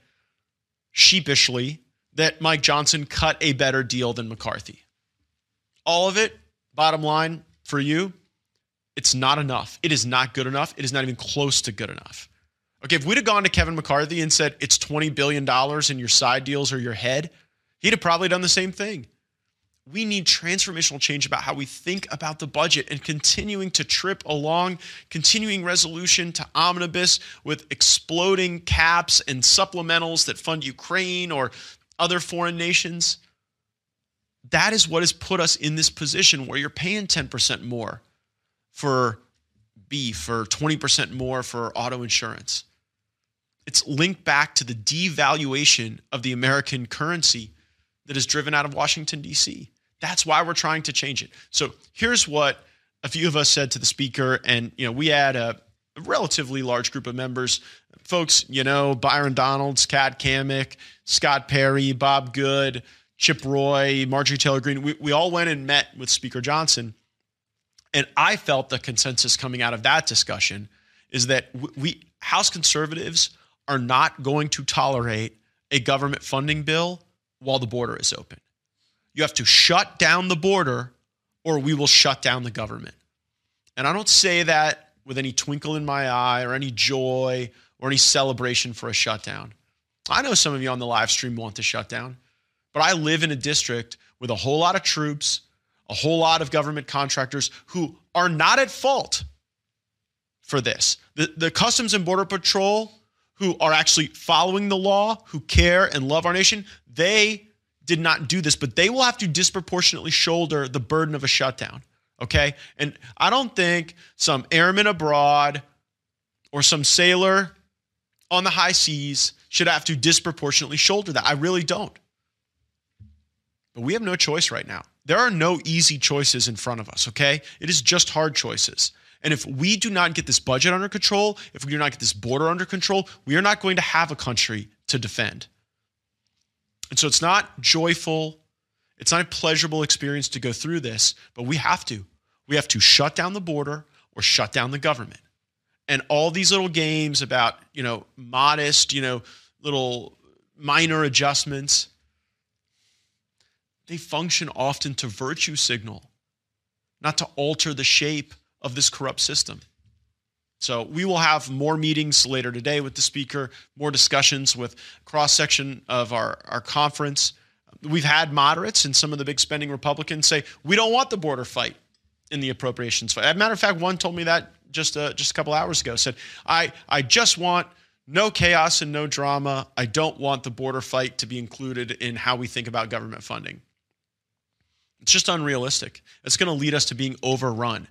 sheepishly that Mike Johnson cut a better deal than McCarthy. All of it, bottom line for you, it's not enough. It is not good enough. It is not even close to good enough. Okay, if we'd have gone to Kevin McCarthy and said it's $20 billion in your side deals or your head, he'd have probably done the same thing. We need transformational change about how we think about the budget and continuing to trip along, continuing resolution to omnibus with exploding caps and supplementals that fund Ukraine or other foreign nations. That is what has put us in this position where you're paying 10% more for beef or 20% more for auto insurance. It's linked back to the devaluation of the American currency that is driven out of Washington, D.C. That's why we're trying to change it. So here's what a few of us said to the speaker, and you know, we had a, relatively large group of members. Folks, you know, Byron Donalds, Kat Cammack, Scott Perry, Bob Good, Chip Roy, Marjorie Taylor Greene. We, we all went and met with Speaker Johnson. And I felt the consensus coming out of that discussion is that we House conservatives are not going to tolerate a government funding bill while the border is open. You have to shut down the border or we will shut down the government. And I don't say that with any twinkle in my eye or any joy or any celebration for a shutdown. I know some of you on the live stream want the shutdown, but I live in a district with a whole lot of troops, a whole lot of government contractors who are not at fault for this. The, the Customs and Border Patrol, who are actually following the law, who care and love our nation, they did not do this, but they will have to disproportionately shoulder the burden of a shutdown. Okay. And I don't think some airman abroad or some sailor on the high seas should have to disproportionately shoulder that. I really don't. But we have no choice right now. There are no easy choices in front of us, okay? It is just hard choices. And if we do not get this budget under control, if we do not get this border under control, we are not going to have a country to defend. And so it's not joyful, it's not a pleasurable experience to go through this, but we have to. We have to shut down the border or shut down the government. And all these little games about, you know, modest, you know, little minor adjustments, they function often to virtue signal, not to alter the shape of this corrupt system. So we will have more meetings later today with the speaker, more discussions with cross section of our, our conference. We've had moderates and some of the big spending Republicans say we don't want the border fight in the appropriations fight. As a matter of fact, one told me that just uh, just a couple hours ago. Said I I just want no chaos and no drama. I don't want the border fight to be included in how we think about government funding. It's just unrealistic. It's going to lead us to being overrun.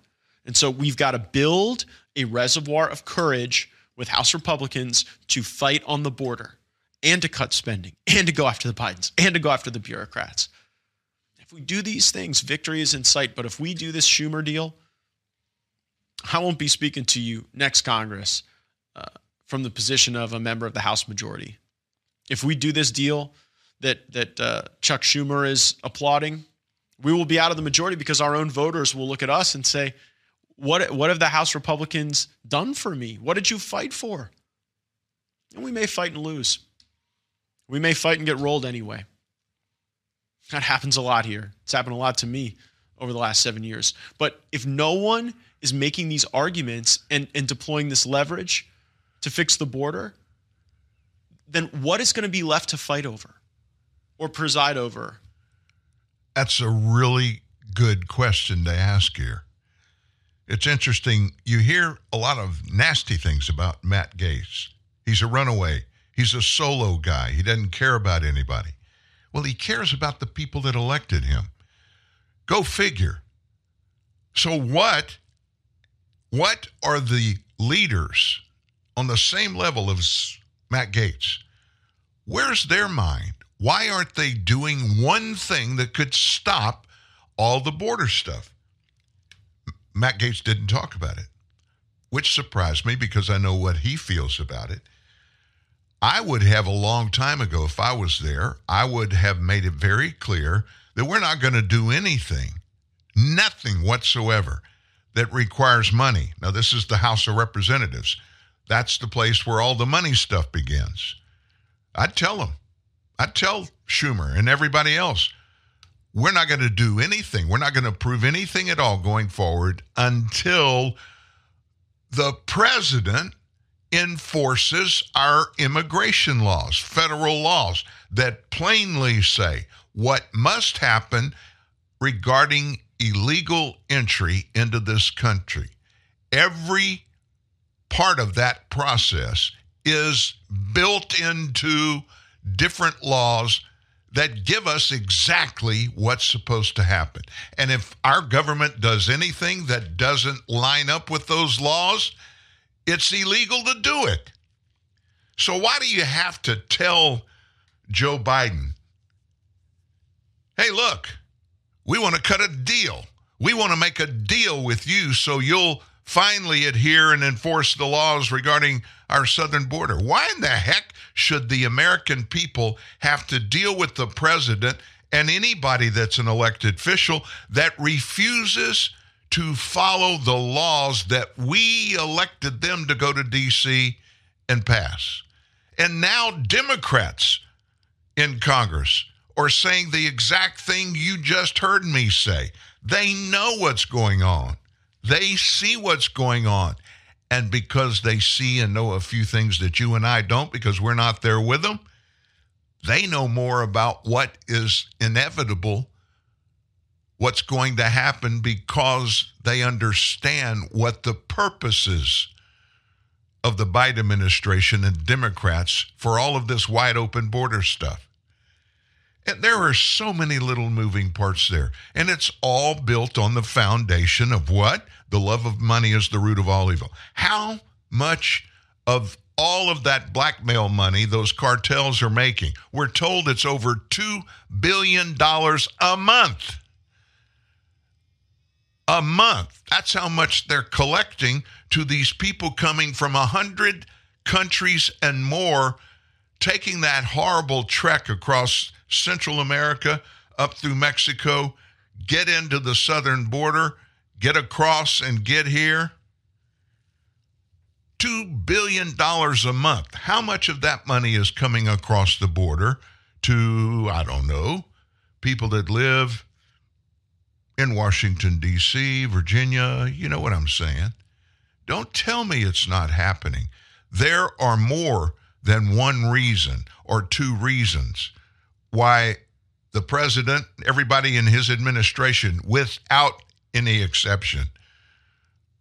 And so we've got to build a reservoir of courage with House Republicans to fight on the border and to cut spending and to go after the Bidens and to go after the bureaucrats. If we do these things, victory is in sight. But if we do this Schumer deal, I won't be speaking to you next Congress uh, from the position of a member of the House majority. If we do this deal that that uh, Chuck Schumer is applauding, we will be out of the majority because our own voters will look at us and say, "What what have the House Republicans done for me? What did you fight for?" And we may fight and lose. We may fight and get rolled anyway. That happens a lot here. It's happened a lot to me over the last seven years. But if no one is making these arguments and, and deploying this leverage to fix the border, then what is going to be left to fight over or preside over? That's a really good question to ask here. It's interesting. You hear a lot of nasty things about Matt Gaetz. He's a runaway. He's a solo guy. He doesn't care about anybody. Well, he cares about the people that elected him. Go figure. So what what are the leaders on the same level as Matt Gaetz? Where's their mind? Why aren't they doing one thing that could stop all the border stuff? Matt Gaetz didn't talk about it, which surprised me because I know what he feels about it. I would have a long time ago, if I was there, I would have made it very clear that we're not going to do anything, nothing whatsoever that requires money. Now, this is the House of Representatives. That's the place where all the money stuff begins. I'd tell them, I'd tell Schumer and everybody else, we're not going to do anything. We're not going to prove anything at all going forward until the president enforces our immigration laws, federal laws that plainly say what must happen regarding illegal entry into this country. Every part of that process is built into different laws that give us exactly what's supposed to happen. And if our government does anything that doesn't line up with those laws, it's illegal to do it. So why do you have to tell Joe Biden, hey, look, we want to cut a deal. We want to make a deal with you so you'll finally adhere and enforce the laws regarding our southern border. Why in the heck should the American people have to deal with the president and anybody that's an elected official that refuses to follow the laws that we elected them to go to D.C. and pass? And now Democrats in Congress are saying the exact thing you just heard me say. They know what's going on. They see what's going on. And because they see and know a few things that you and I don't, because we're not there with them, they know more about what is inevitable, what's going to happen, because they understand what the purposes of the Biden administration and Democrats for all of this wide open border stuff. There are so many little moving parts there. And it's all built on the foundation of what? The love of money is the root of all evil. How much of all of that blackmail money those cartels are making? We're told it's over $2 billion a month. A month. That's how much they're collecting to these people coming from a hundred countries and more, taking that horrible trek across Central America up through Mexico, get into the southern border, get across and get here. $2 billion a month. How much of that money is coming across the border to, I don't know, people that live in Washington, D.C., Virginia? You know what I'm saying. Don't tell me it's not happening. There are more than one reason or two reasons why the president, everybody in his administration, without any exception,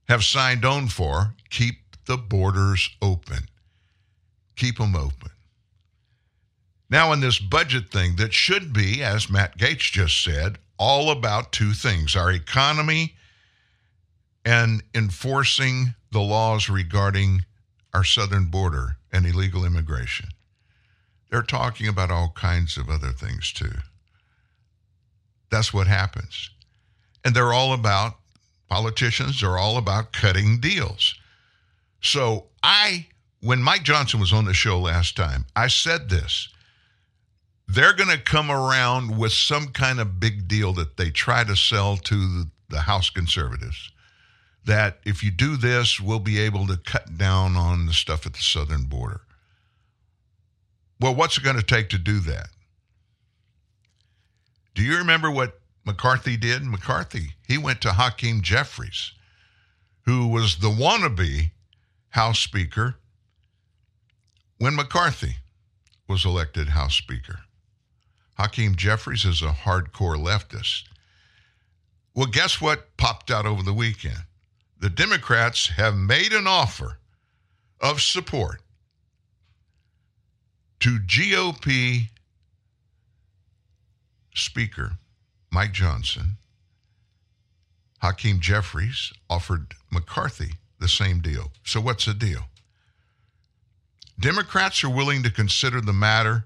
have signed on for keep the borders open. Keep them open. Now, in this budget thing that should be, as Matt Gaetz just said, all about two things our economy and enforcing the laws regarding our southern border and illegal immigration. They're talking about all kinds of other things too. That's what happens. And they're all about, politicians they're all about cutting deals. So I, when Mike Johnson was on the show last time, I said this. They're going to come around with some kind of big deal that they try to sell to the, House conservatives. That if you do this, we'll be able to cut down on the stuff at the southern border. Well, what's it going to take to do that? Do you remember what McCarthy did? McCarthy, he went to Hakeem Jeffries, who was the wannabe House Speaker when McCarthy was elected House Speaker. Hakeem Jeffries is a hardcore leftist. Well, guess what popped out over the weekend? The Democrats have made an offer of support to GOP Speaker Mike Johnson. Hakeem Jeffries offered McCarthy the same deal. So, what's the deal? Democrats are willing to consider the matter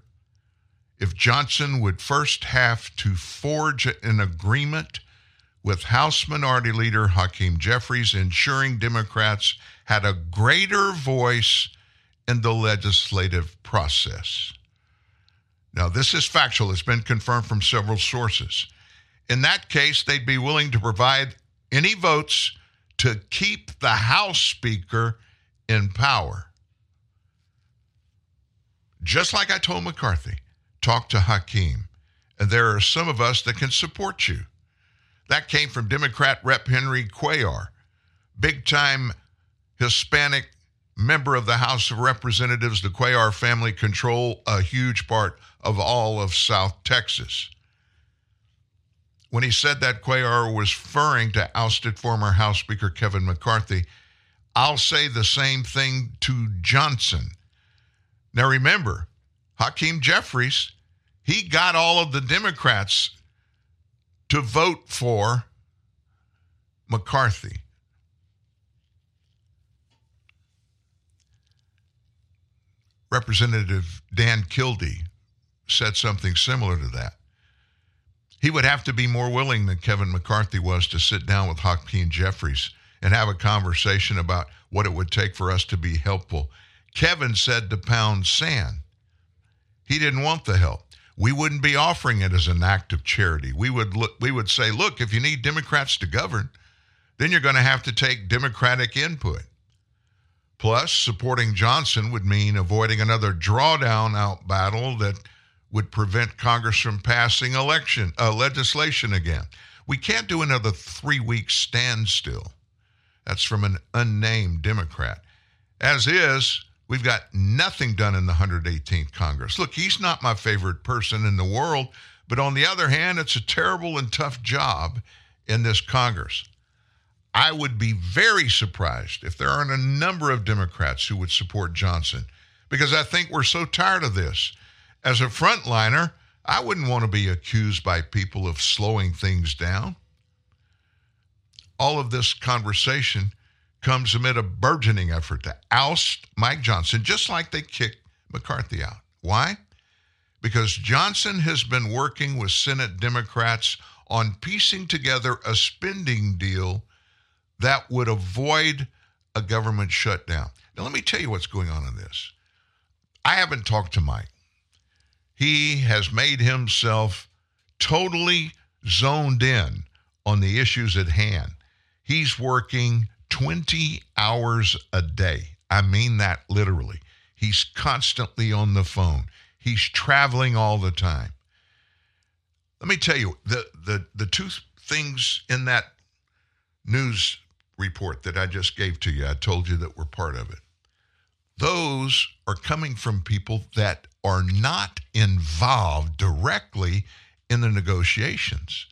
if Johnson would first have to forge an agreement with House Minority Leader Hakeem Jeffries, ensuring Democrats had a greater voice in the legislative process. Now, this is factual, it's been confirmed from several sources. In that case, they'd be willing to provide any votes to keep the House Speaker in power. Just like I told McCarthy, talk to Hakeem. And there are some of us that can support you. That came from Democrat Rep. Henry Cuellar, big time Hispanic member of the House of Representatives. The Cuellar family control a huge part of all of South Texas. When he said that, Cuellar was referring to ousted former House Speaker Kevin McCarthy. I'll say the same thing to Johnson. Now remember, Hakeem Jeffries, he got all of the Democrats to vote for McCarthy. Representative Dan Kildee said something similar to that. He would have to be more willing than Kevin McCarthy was to sit down with Hakeem Jeffries and have a conversation about what it would take for us to be helpful. Kevin said to pound sand. He didn't want the help. We wouldn't be offering it as an act of charity. We would look, we would say, look, if you need Democrats to govern, then you're going to have to take Democratic input. Plus, supporting Johnson would mean avoiding another drawdown out battle that would prevent Congress from passing election uh, legislation again. We can't do another three week standstill. That's from an unnamed Democrat. As is, we've got nothing done in the 118th Congress. Look, he's not my favorite person in the world, but on the other hand, it's a terrible and tough job in this Congress. I would be very surprised if there aren't a number of Democrats who would support Johnson because I think we're so tired of this. As a frontliner, I wouldn't want to be accused by people of slowing things down. All of this conversation comes amid a burgeoning effort to oust Mike Johnson, just like they kicked McCarthy out. Why? Because Johnson has been working with Senate Democrats on piecing together a spending deal that would avoid a government shutdown. Now, let me tell you what's going on in this. I haven't talked to Mike. He has made himself totally zoned in on the issues at hand. He's working 20 hours a day. I mean that literally. He's constantly on the phone. He's traveling all the time. Let me tell you the the the two things in that news report that I just gave to you. I told you that we're part of it. Those are coming from people that are not involved directly in the negotiations.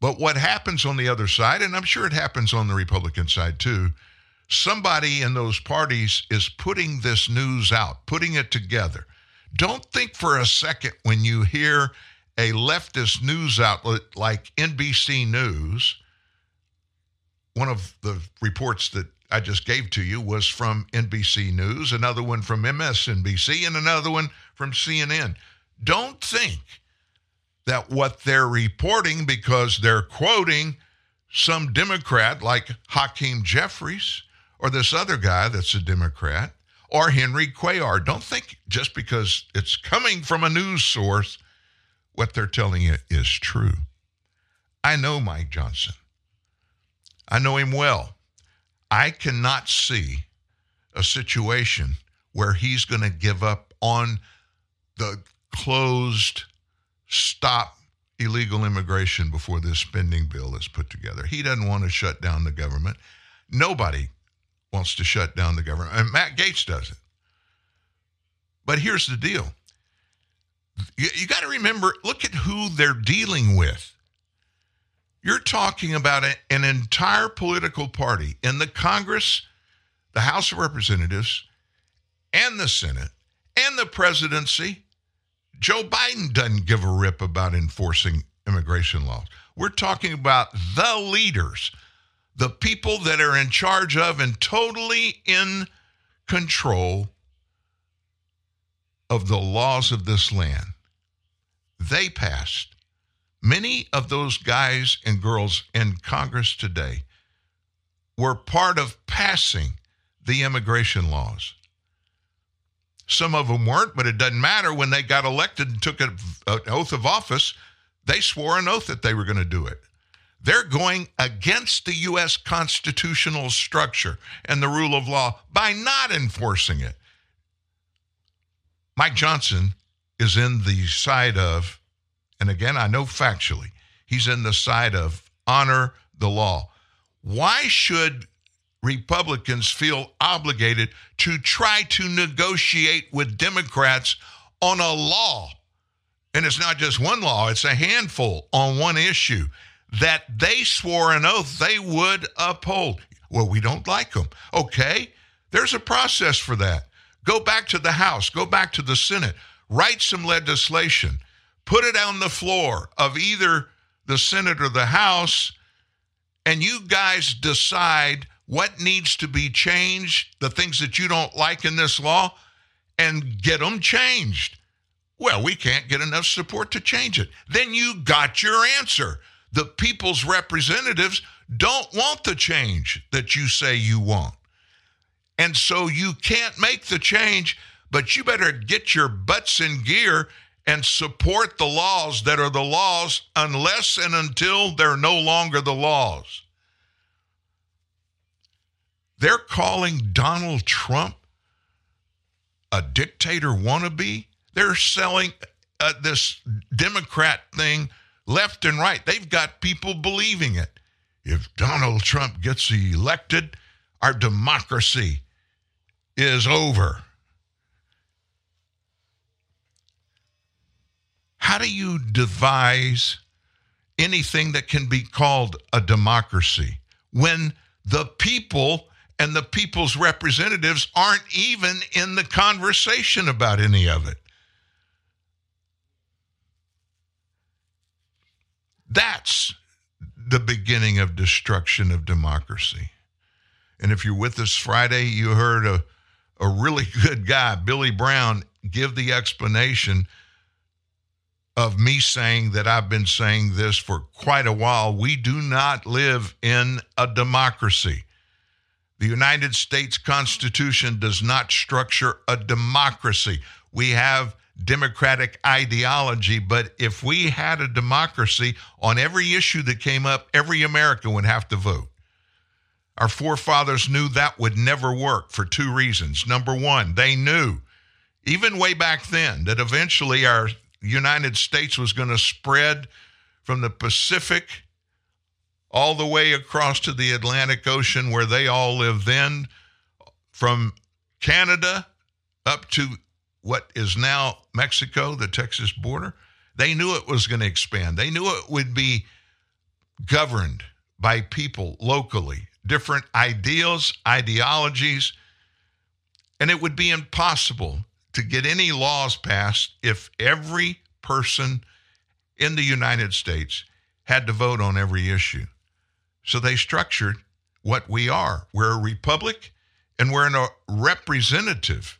But what happens on the other side, and I'm sure it happens on the Republican side too, somebody in those parties is putting this news out, putting it together. Don't think for a second when you hear a leftist news outlet like NBC News, one of the reports that I just gave to you was from NBC News, another one from MSNBC, and another one from CNN. Don't think that what they're reporting because they're quoting some Democrat like Hakeem Jeffries or this other guy that's a Democrat or Henry Cuellar. Don't think just because it's coming from a news source, what they're telling you is true. I know Mike Johnson. I know him well. I cannot see a situation where he's going to give up on the closed stop illegal immigration before this spending bill is put together. He doesn't want to shut down the government. Nobody wants to shut down the government. And Matt Gaetz doesn't. But here's the deal you, you got to remember look at who they're dealing with. You're talking about an entire political party in the Congress, the House of Representatives, and the Senate, and the presidency. Joe Biden doesn't give a rip about enforcing immigration laws. We're talking about the leaders, the people that are in charge of and totally in control of the laws of this land. They passed. Many of those guys and girls in Congress today were part of passing the immigration laws. Some of them weren't, but it doesn't matter. When they got elected and took an oath of office, they swore an oath that they were going to do it. They're going against the U.S. constitutional structure and the rule of law by not enforcing it. Mike Johnson is in the side of, and again, I know factually, he's in the side of honor the law. Why should Republicans feel obligated to try to negotiate with Democrats on a law? And it's not just one law, it's a handful on one issue that they swore an oath they would uphold. Well, we don't like them. Okay, there's a process for that. Go back to the House, go back to the Senate, write some legislation, put it on the floor of either the Senate or the House, and you guys decide what needs to be changed, the things that you don't like in this law, and get them changed. Well, we can't get enough support to change it. Then you got your answer. The people's representatives don't want the change that you say you want. And so you can't make the change, but you better get your butts in gear and support the laws that are the laws unless and until they're no longer the laws. They're calling Donald Trump a dictator wannabe. They're selling uh, this Democrat thing left and right. They've got people believing it. If Donald Trump gets elected, our democracy is over. How do you devise anything that can be called a democracy when the people and the people's representatives aren't even in the conversation about any of it? That's the beginning of destruction of democracy. And if you're with us Friday, you heard a, a really good guy, Billy Brown, give the explanation of me saying that I've been saying this for quite a while. We do not live in a democracy. The United States Constitution does not structure a democracy. We have democratic ideology, but if we had a democracy on every issue that came up, every American would have to vote. Our forefathers knew that would never work for two reasons. Number one, they knew, even way back then, that eventually our United States was going to spread from the Pacific all the way across to the Atlantic Ocean where they all lived then, from Canada up to what is now Mexico, the Texas border. They knew it was going to expand. They knew it would be governed by people locally, different ideals, ideologies, and it would be impossible to get any laws passed if every person in the United States had to vote on every issue. So they structured what we are. We're a republic and we're in a representative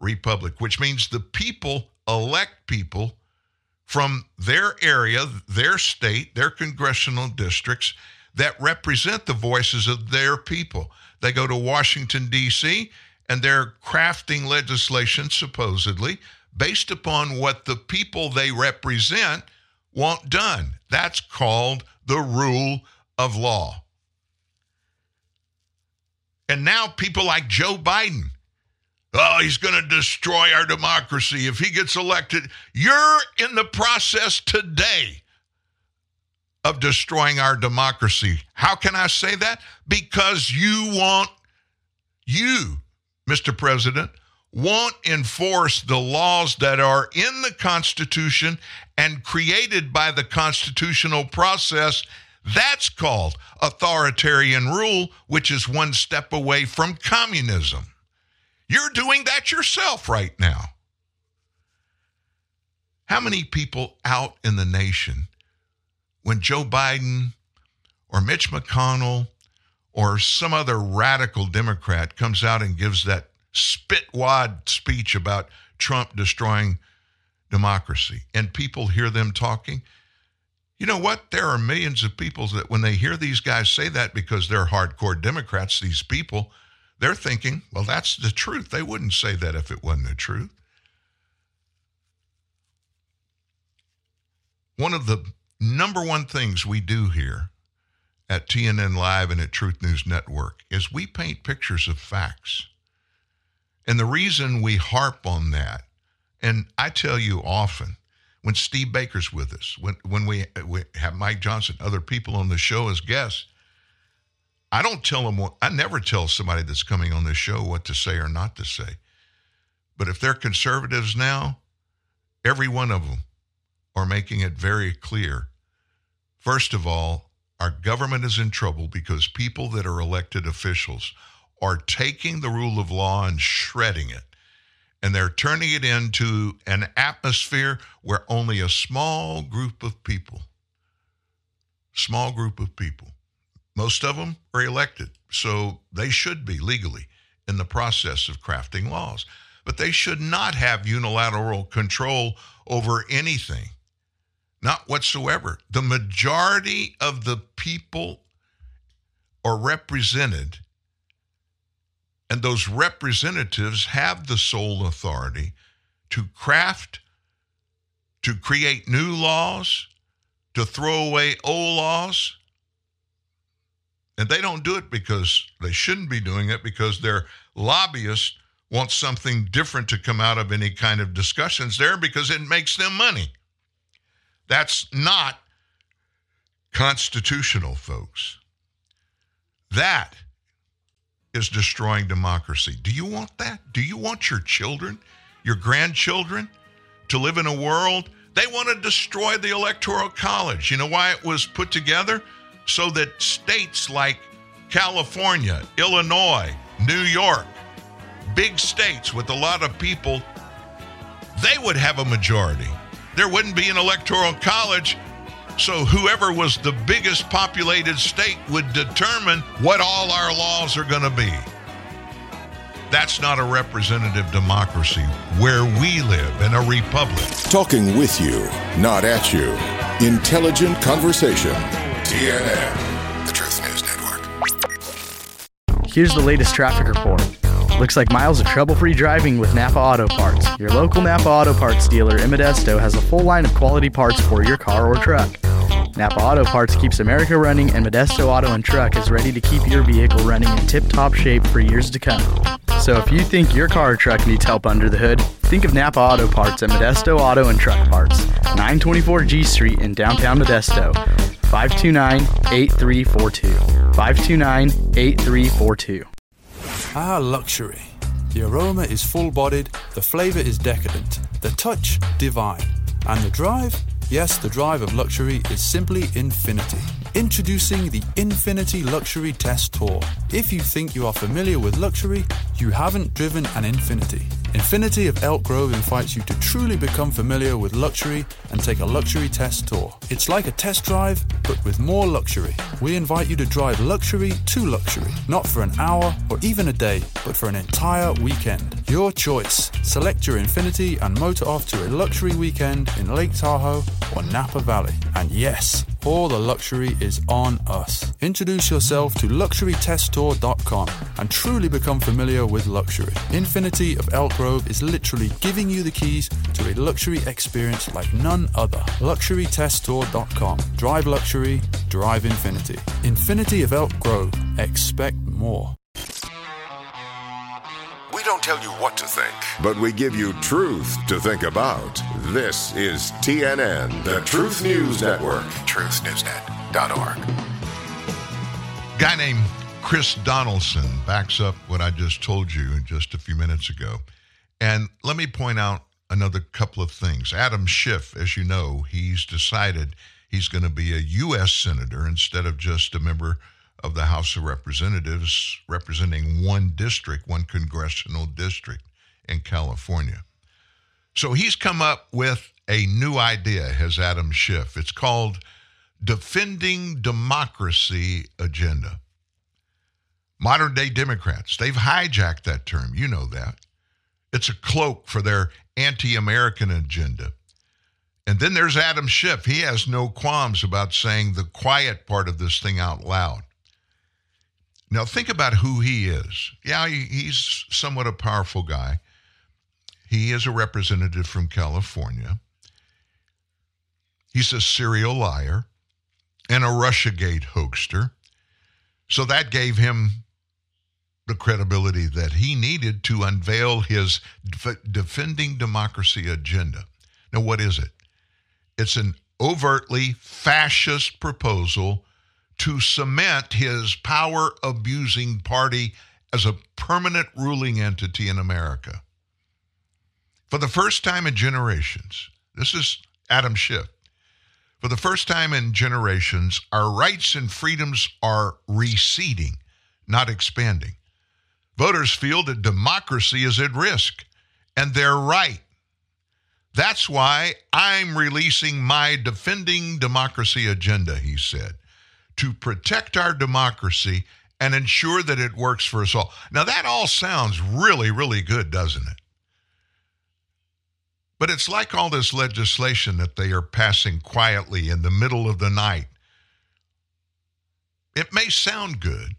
republic, which means the people elect people from their area, their state, their congressional districts that represent the voices of their people. They go to Washington, D.C., and they're crafting legislation, supposedly, based upon what the people they represent want done. That's called the rule of law. And now people like Joe Biden, oh, he's going to destroy our democracy if he gets elected. You're in the process today of destroying our democracy. How can I say that? Because you want, you, Mr. President, won't enforce the laws that are in the Constitution and created by the constitutional process. That's called authoritarian rule, which is one step away from communism. You're doing that yourself right now. How many people out in the nation, when Joe Biden or Mitch McConnell or some other radical Democrat comes out and gives that spitwad speech about Trump destroying democracy, and people hear them talking? You know what? There are millions of people that when they hear these guys say that because they're hardcore Democrats, these people, they're thinking, well, that's the truth. They wouldn't say that if it wasn't the truth. One of the number one things we do here at TNN Live and at Truth News Network is we paint pictures of facts. And the reason we harp on that, and I tell you often, when Steve Baker's with us, when, when we, we have Mike Johnson, other people on the show as guests, I don't tell them what, I never tell somebody that's coming on this show what to say or not to say. But if they're conservatives now, every one of them are making it very clear. First of all, our government is in trouble because people that are elected officials are taking the rule of law and shredding it. And they're turning it into an atmosphere where only a small group of people, small group of people, most of them are elected. So they should be legally in the process of crafting laws. But they should not have unilateral control over anything. Not whatsoever. The majority of the people are represented, and those representatives have the sole authority to craft, to create new laws, to throw away old laws. And they don't do it because they shouldn't be doing it because their lobbyists want something different to come out of any kind of discussions there because it makes them money. That's not constitutional, folks. That is destroying democracy. Do you want that? Do you want your children, your grandchildren, to live in a world? They want to destroy the Electoral College. You know why it was put together? So that states like California, Illinois, New York, big states with a lot of people, they would have a majority. There wouldn't be an electoral college. So whoever was the biggest populated state would determine what all our laws are going to be. That's not a representative democracy where we live in a republic. Talking with you, not at you. Intelligent conversation. TNN, the Truth News Network. Here's the latest traffic report. Looks like miles of trouble free driving with Napa Auto Parts. Your local Napa Auto Parts dealer in Modesto has a full line of quality parts for your car or truck. Napa Auto Parts keeps America running, and Modesto Auto and Truck is ready to keep your vehicle running in tip top shape for years to come. So if you think your car or truck needs help under the hood, think of Napa Auto Parts at Modesto Auto and Truck Parts, 924 G Street in downtown Modesto. 529 8342. 529 8342. Ah, luxury. The aroma is full bodied, the flavour is decadent, the touch divine, and the drive? Yes, the drive of luxury is simply infinity. Introducing the Infiniti Luxury Test Tour. If you think you are familiar with luxury, you haven't driven an Infiniti. Infiniti of Elk Grove invites you to truly become familiar with luxury and take a luxury test tour. It's like a test drive, but with more luxury. We invite you to drive luxury to luxury, not for an hour or even a day, but for an entire weekend. Your choice. Select your Infiniti and motor off to a luxury weekend in Lake Tahoe or Napa Valley. And yes, all the luxury is on us. Introduce yourself to luxurytesttour.com and truly become familiar with luxury. Infiniti of Elk Grove is literally giving you the keys to a luxury experience like none other. Luxurytesttour.com. Drive luxury, drive infinity. Infiniti of Elk Grove. Expect more. We don't tell you what to think, but we give you truth to think about. This is TNN, the Truth News Network. TruthNewsNet.org guy named Chris Donaldson backs up what I just told you just a few minutes ago. And let me point out another couple of things. Adam Schiff, as you know, he's decided he's going to be a U.S. Senator instead of just a member of the House of Representatives representing one district, one congressional district in California. So he's come up with a new idea, has Adam Schiff. It's called Defending Democracy Agenda. Modern day Democrats, they've hijacked that term. You know that. It's a cloak for their anti American agenda. And then there's Adam Schiff. He has no qualms about saying the quiet part of this thing out loud. Now, think about who he is. Yeah, he's somewhat a powerful guy. He is a representative from California. He's a serial liar and a Russiagate hoaxer. So that gave him the credibility that he needed to unveil his def- defending democracy agenda. Now, what is it? It's an overtly fascist proposal to cement his power abusing party as a permanent ruling entity in America. For the first time in generations, this is Adam Schiff. For the first time in generations, our rights and freedoms are receding, not expanding. Voters feel that democracy is at risk, and they're right. That's why I'm releasing my Defending Democracy agenda, he said, to protect our democracy and ensure that it works for us all. Now, that all sounds really, really good, doesn't it? But it's like all this legislation that they are passing quietly in the middle of the night. It may sound good,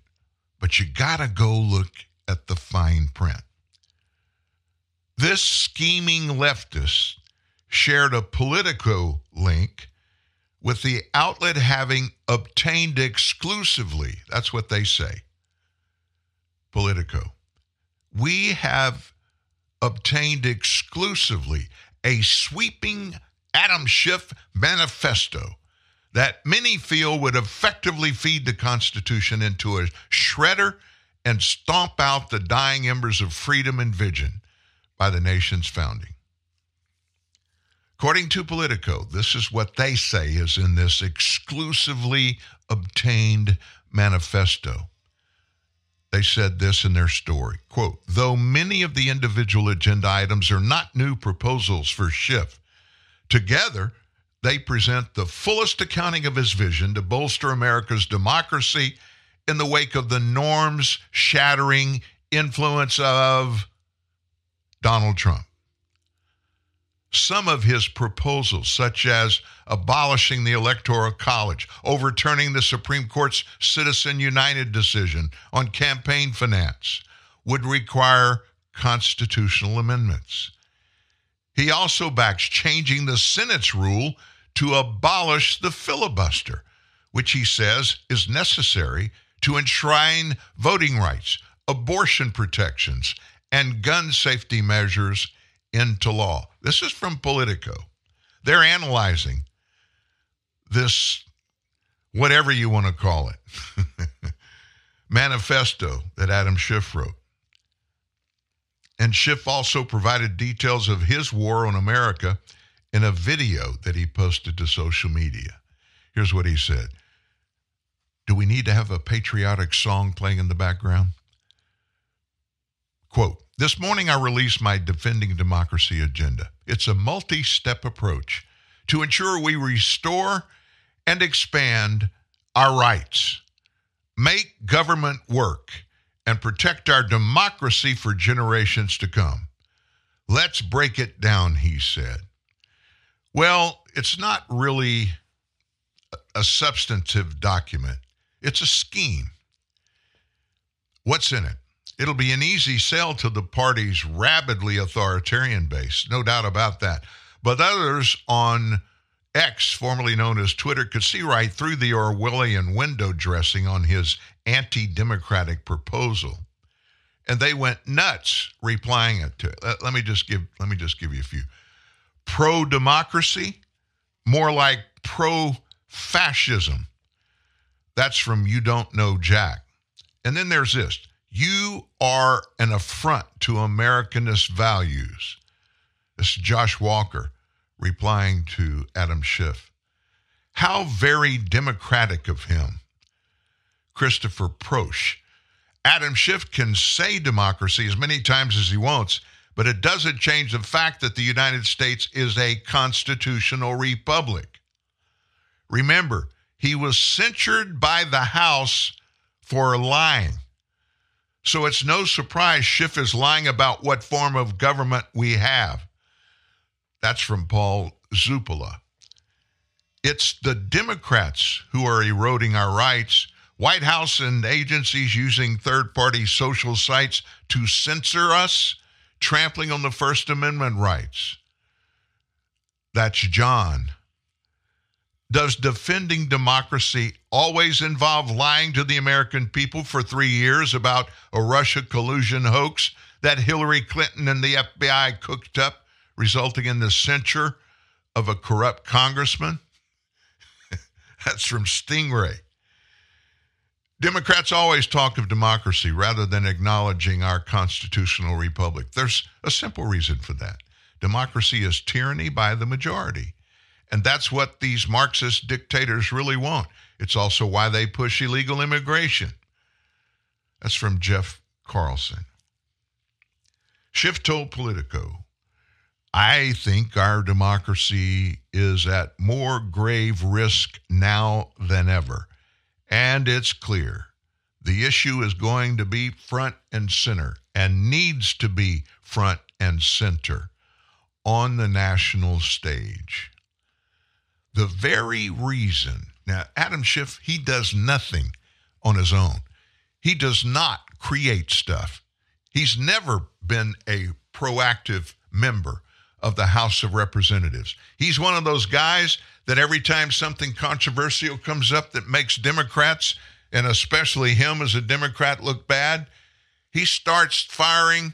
but you got to go look at the fine print. This scheming leftist shared a Politico link with the outlet having obtained exclusively, that's what they say, Politico. We have obtained exclusively a sweeping Adam Schiff manifesto that many feel would effectively feed the Constitution into a shredder and stomp out the dying embers of freedom and vision by the nation's founding. According to Politico, this is what they say is in this exclusively obtained manifesto. They said this in their story quote, though many of the individual agenda items are not new proposals for Schiff, together they present the fullest accounting of his vision to bolster America's democracy in the wake of the norms shattering influence of Donald Trump. Some of his proposals, such as abolishing the Electoral College, overturning the Supreme Court's Citizen United decision on campaign finance, would require constitutional amendments. He also backs changing the Senate's rule to abolish the filibuster, which he says is necessary to enshrine voting rights, abortion protections, and gun safety measures into law. This is from Politico. They're analyzing this, whatever you want to call it, manifesto that Adam Schiff wrote. And Schiff also provided details of his war on America in a video that he posted to social media. Here's what he said Do we need to have a patriotic song playing in the background? Quote This morning I released my Defending Democracy agenda. It's a multi step approach to ensure we restore and expand our rights, make government work, and protect our democracy for generations to come. Let's break it down, he said. Well, it's not really a substantive document, it's a scheme. What's in it? It'll be an easy sell to the party's rabidly authoritarian base, no doubt about that. But others on X, formerly known as Twitter, could see right through the Orwellian window dressing on his anti democratic proposal. And they went nuts replying it to it. Let, me just give let me just give you a few. Pro democracy, more like pro fascism. That's from You Don't Know Jack. And then there's this You are an affront to Americanist values. This is Josh Walker replying to Adam Schiff. How very democratic of him. Christopher Prosch. Adam Schiff can say democracy as many times as he wants, but it doesn't change the fact that the United States is a constitutional republic. Remember, he was censured by the House for lying. So it's no surprise Schiff is lying about what form of government we have. That's from Paul Zupola. It's the Democrats who are eroding our rights. White House and agencies using third party social sites to censor us, trampling on the First Amendment rights. That's John. Does defending democracy always involve lying to the American people for three years about a Russia collusion hoax that Hillary Clinton and the FBI cooked up, resulting in the censure of a corrupt congressman? That's from Stingray. Democrats always talk of democracy rather than acknowledging our constitutional republic. There's a simple reason for that. Democracy is tyranny by the majority. And that's what these Marxist dictators really want. It's also why they push illegal immigration. That's from Jeff Carlson. Schiff told Politico I think our democracy is at more grave risk now than ever. And it's clear the issue is going to be front and center and needs to be front and center on the national stage. The very reason, now, Adam Schiff, he does nothing on his own, he does not create stuff. He's never been a proactive member of the House of Representatives. He's one of those guys that every time something controversial comes up that makes Democrats, and especially him as a Democrat, look bad, he starts firing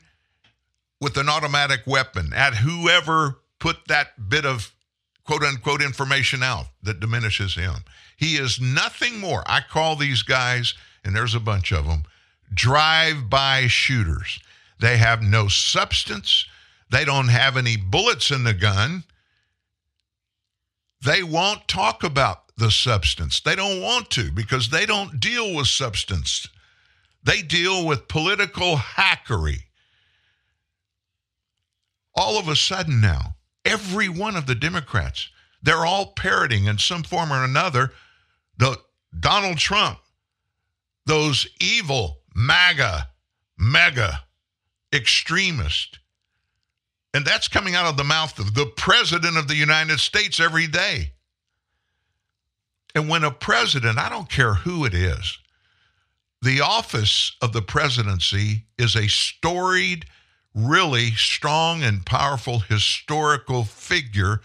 with an automatic weapon at whoever put that bit of quote unquote information out that diminishes him. He is nothing more. I call these guys, and there's a bunch of them, drive by shooters. They have no substance. They don't have any bullets in the gun. They won't talk about the substance. They don't want to because they don't deal with substance. They deal with political hackery. All of a sudden now, every one of the Democrats, they're all parroting in some form or another the Donald Trump, those evil MAGA, mega extremists. And that's coming out of the mouth of the President of the United States every day. And when a president, I don't care who it is, the office of the presidency is a storied, really strong and powerful historical figure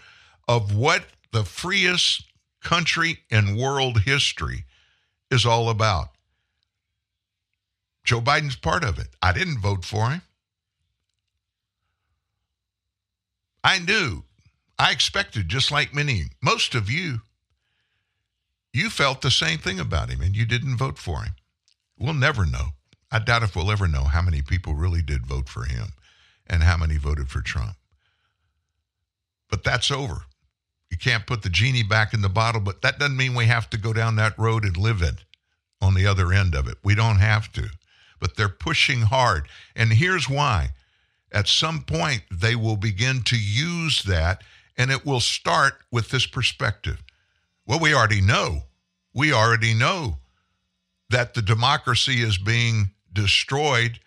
of what the freest country in world history is all about. Joe Biden's part of it. I didn't vote for him. I knew, I expected, just like many, most of you, you felt the same thing about him and you didn't vote for him. We'll never know. I doubt if we'll ever know how many people really did vote for him and how many voted for Trump. But that's over. You can't put the genie back in the bottle, but that doesn't mean we have to go down that road and live it on the other end of it. We don't have to. But they're pushing hard. And here's why. At some point, they will begin to use that, and it will start with this perspective. Well, we already know. We already know that the democracy is being destroyed.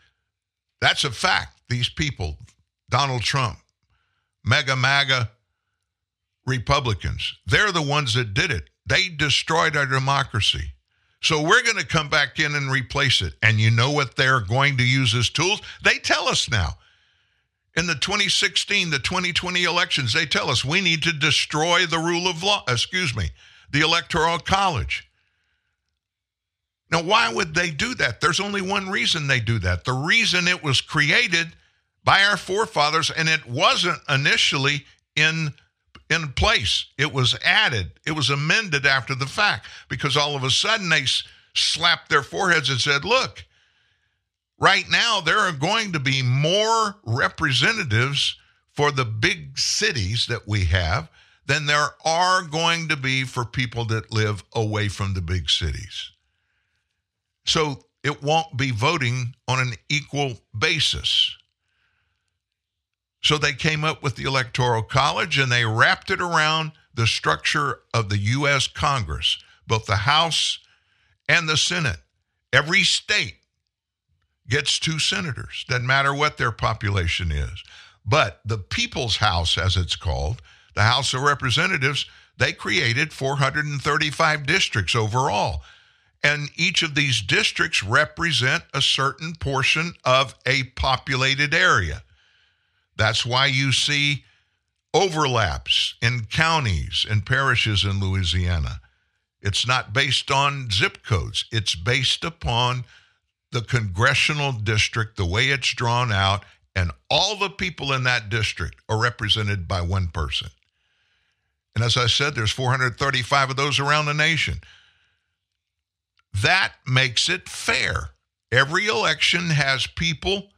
That's a fact. These people, Donald Trump, mega MAGA Republicans, they're the ones that did it. They destroyed our democracy. So we're going to come back in and replace it. And you know what they're going to use as tools? They tell us now. In the 2016, the 2020 elections, they tell us we need to destroy the rule of law, excuse me, the Electoral College. Now, why would they do that? There's only one reason they do that. The reason it was created by our forefathers, and it wasn't initially in in place. It was added, it was amended after the fact because all of a sudden they slapped their foreheads and said, look, right now there are going to be more representatives for the big cities that we have than there are going to be for people that live away from the big cities. So it won't be voting on an equal basis. So they came up with the Electoral College and they wrapped it around the structure of the U.S. Congress, both the House and the Senate. Every state gets two senators, doesn't matter what their population is. But the People's House, as it's called, the House of Representatives, they created 435 districts overall. And each of these districts represent a certain portion of a populated area. That's why you see overlaps in counties and parishes in Louisiana. It's not based on zip codes, it's based upon the congressional district, the way it's drawn out, and all the people in that district are represented by one person. And as I said, there's 435 of those around the nation. That makes it fair. Every election has people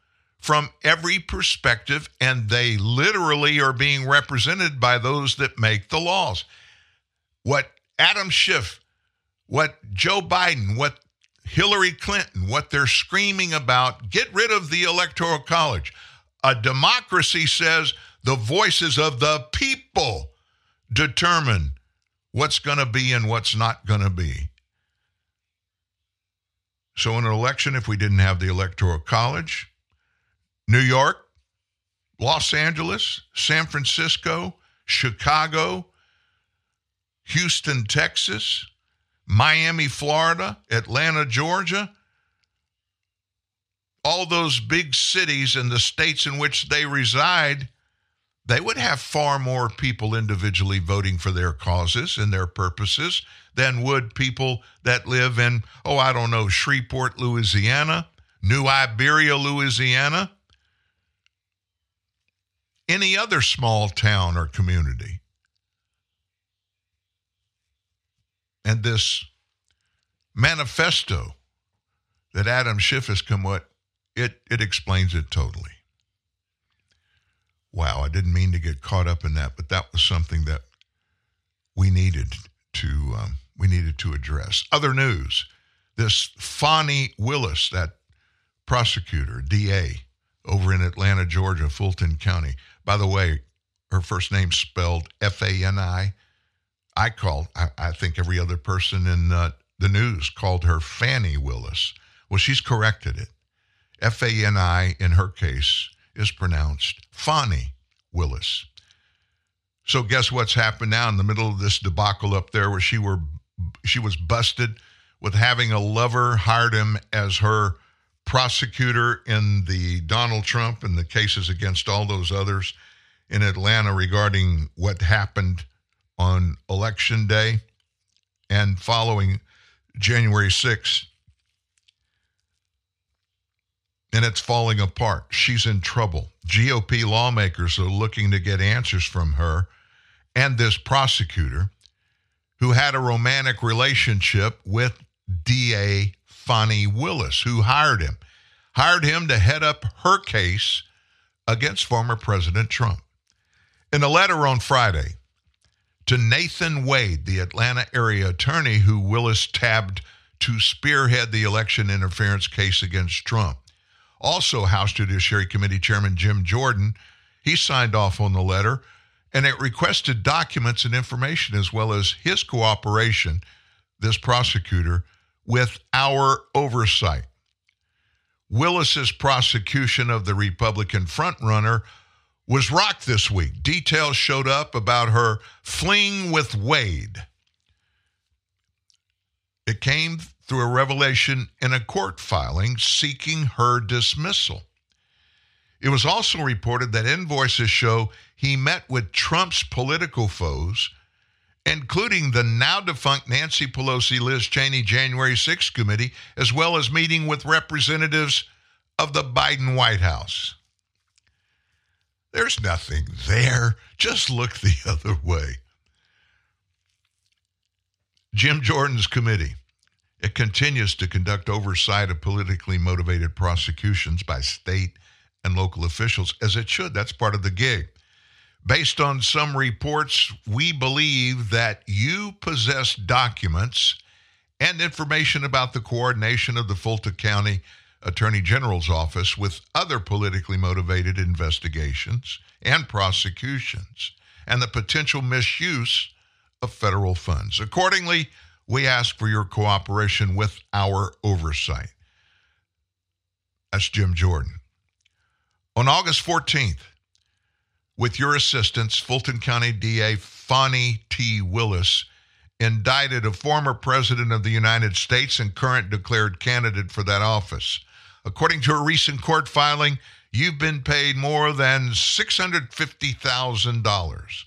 from every perspective, and they literally are being represented by those that make the laws. What Adam Schiff, what Joe Biden, what Hillary Clinton, what they're screaming about, get rid of the Electoral College. A democracy says the voices of the people determine what's going to be and what's not going to be. So, in an election, if we didn't have the Electoral College, New York, Los Angeles, San Francisco, Chicago, Houston, Texas, Miami, Florida, Atlanta, Georgia, all those big cities and the states in which they reside, they would have far more people individually voting for their causes and their purposes than would people that live in, oh, I don't know, Shreveport, Louisiana, New Iberia, Louisiana, any other small town or community. And this manifesto that Adam Schiff has come with, it, it explains it totally. Wow, I didn't mean to get caught up in that, but that was something that we needed to um, we needed to address. Other news: this Fani Willis, that prosecutor, DA, over in Atlanta, Georgia, Fulton County. By the way, her first name spelled F A N I. I called. I, I think every other person in the news called her Fannie Willis. Well, she's corrected it. F A N I in her case is pronounced Fani Willis. So guess what's happened now in the middle of this debacle up there where she were she was busted with having a lover hired him as her prosecutor in the Donald Trump and the cases against all those others in Atlanta regarding what happened on election day and following January 6th and it's falling apart. She's in trouble. GOP lawmakers are looking to get answers from her and this prosecutor who had a romantic relationship with DA Fani Willis, who hired him, hired him to head up her case against former President Trump. In a letter on Friday to Nathan Wade, the Atlanta area attorney who Willis tabbed to spearhead the election interference case against Trump, also, House Judiciary Committee Chairman Jim Jordan, he signed off on the letter and it requested documents and information as well as his cooperation, this prosecutor, with our oversight. Willis's prosecution of the Republican frontrunner was rocked this week. Details showed up about her fling with Wade. It came through a revelation in a court filing seeking her dismissal. It was also reported that invoices show he met with Trump's political foes, including the now defunct Nancy Pelosi Liz Cheney January 6th committee, as well as meeting with representatives of the Biden White House. There's nothing there. Just look the other way. Jim Jordan's committee. It continues to conduct oversight of politically motivated prosecutions by state and local officials, as it should. That's part of the gig. Based on some reports, we believe that you possess documents and information about the coordination of the Fulton County Attorney General's office with other politically motivated investigations and prosecutions and the potential misuse of federal funds. Accordingly, we ask for your cooperation with our oversight. That's Jim Jordan. On August 14th, with your assistance, Fulton County DA Fani T. Willis indicted a former president of the United States and current declared candidate for that office. According to a recent court filing, you've been paid more than $650,000,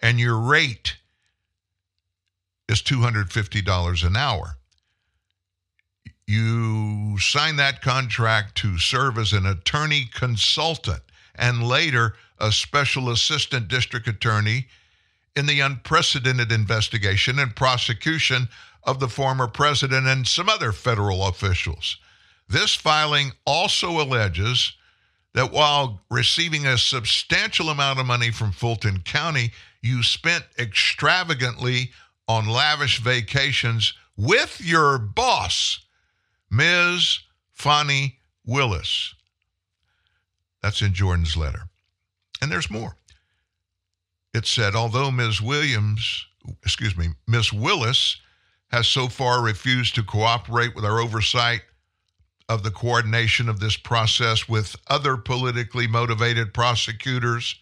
and your rate is $250 an hour. You signed that contract to serve as an attorney consultant and later a special assistant district attorney in the unprecedented investigation and prosecution of the former president and some other federal officials. This filing also alleges that while receiving a substantial amount of money from Fulton County, you spent extravagantly on lavish vacations with your boss, Ms. Fani Willis. That's in Jordan's letter. And there's more. It said, although Ms. Williams, excuse me, Ms. Willis has so far refused to cooperate with our oversight of the coordination of this process with other politically motivated prosecutors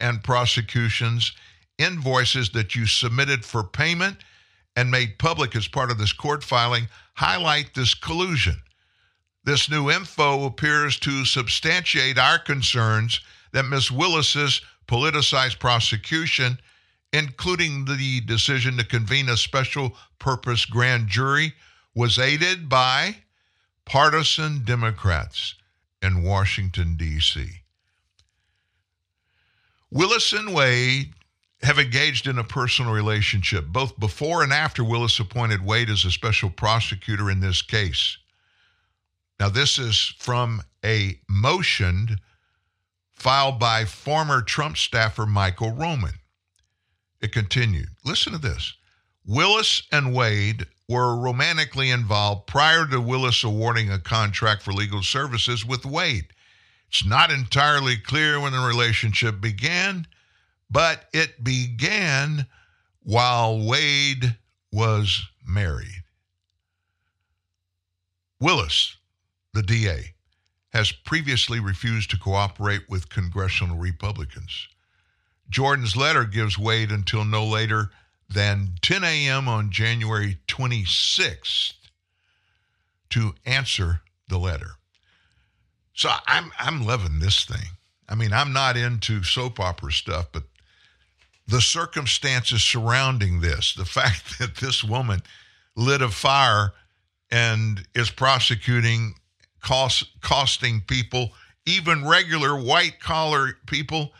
and prosecutions, invoices that you submitted for payment and made public as part of this court filing highlight this collusion. This new info appears to substantiate our concerns that Ms. Willis's politicized prosecution, including the decision to convene a special purpose grand jury, was aided by partisan Democrats in Washington, D.C. Willis and Wade have engaged in a personal relationship both before and after Willis appointed Wade as a special prosecutor in this case. Now, this is from a motion filed by former Trump staffer Michael Roman. It continued. Listen to this. Willis and Wade were romantically involved prior to Willis awarding a contract for legal services with Wade. It's not entirely clear when the relationship began, but it began while Wade was married. Willis, the DA, has previously refused to cooperate with congressional Republicans. Jordan's letter gives Wade until no later than 10 a.m. on January 26th to answer the letter. So I'm I'm loving this thing. I mean, I'm not into soap opera stuff, but the circumstances surrounding this, the fact that this woman lit a fire and is prosecuting cost, costing people, even regular white collar people,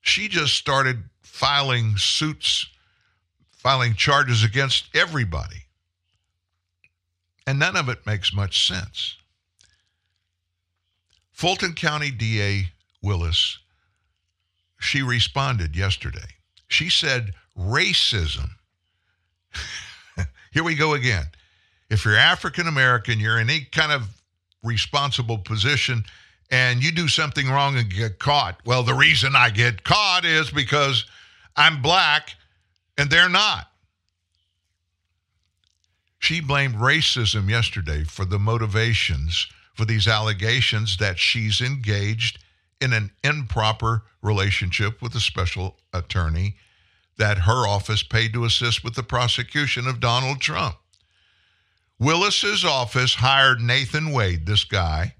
she just started filing suits, filing charges against everybody. And none of it makes much sense. Fulton County DA Willis, she responded yesterday. She said, racism. Here we go again. If you're African American, you're in any kind of responsible position and you do something wrong and get caught. Well, the reason I get caught is because I'm black and they're not. She blamed racism yesterday for the motivations for these allegations that she's engaged in an improper relationship with a special attorney that her office paid to assist with the prosecution of Donald Trump. Willis's office hired Nathan Wade, this guy,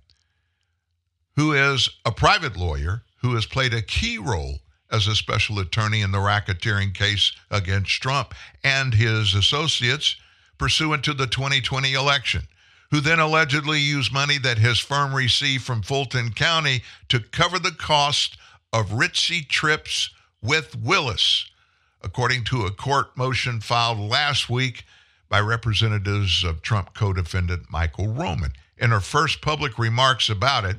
who is a private lawyer who has played a key role as a special attorney in the racketeering case against Trump and his associates pursuant to the 2020 election, who then allegedly used money that his firm received from Fulton County to cover the cost of ritzy trips with Willis, according to a court motion filed last week by representatives of Trump co defendant Michael Roman. In her first public remarks about it,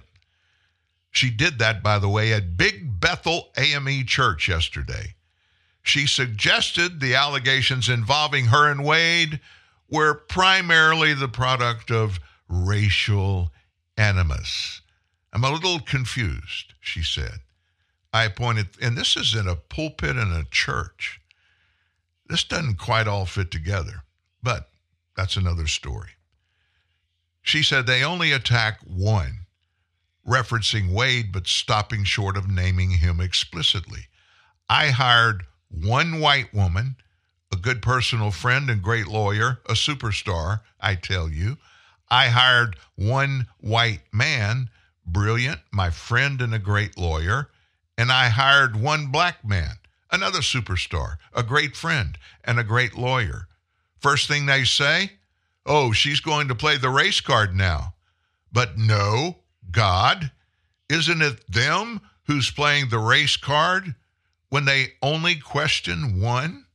she did that, by the way, at Big Bethel AME Church yesterday. She suggested the allegations involving her and Wade were primarily the product of racial animus. I'm a little confused, she said. I pointed, and this is in a pulpit in a church. This doesn't quite all fit together, but that's another story. She said they only attack one, referencing Wade, but stopping short of naming him explicitly. I hired one white woman, a good personal friend and great lawyer, a superstar, I tell you. I hired one white man, brilliant, my friend and a great lawyer, and I hired one black man, another superstar, a great friend and a great lawyer. First thing they say, oh, she's going to play the race card now. But no, God, isn't it them who's playing the race card when they only question one?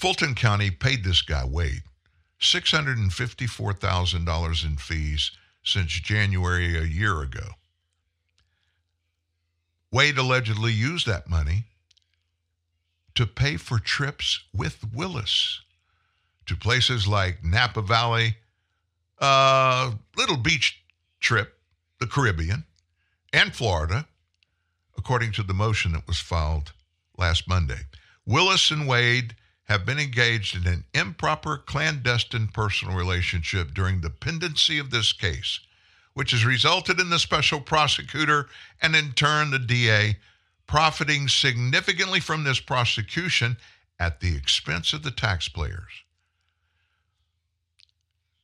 Fulton County paid this guy, Wade, $654,000 in fees since January a year ago. Wade allegedly used that money to pay for trips with Willis to places like Napa Valley, uh, little beach trip, the Caribbean, and Florida, according to the motion that was filed last Monday. Willis and Wade have been engaged in an improper, clandestine personal relationship during the pendency of this case, which has resulted in the special prosecutor and in turn the DA profiting significantly from this prosecution at the expense of the taxpayers.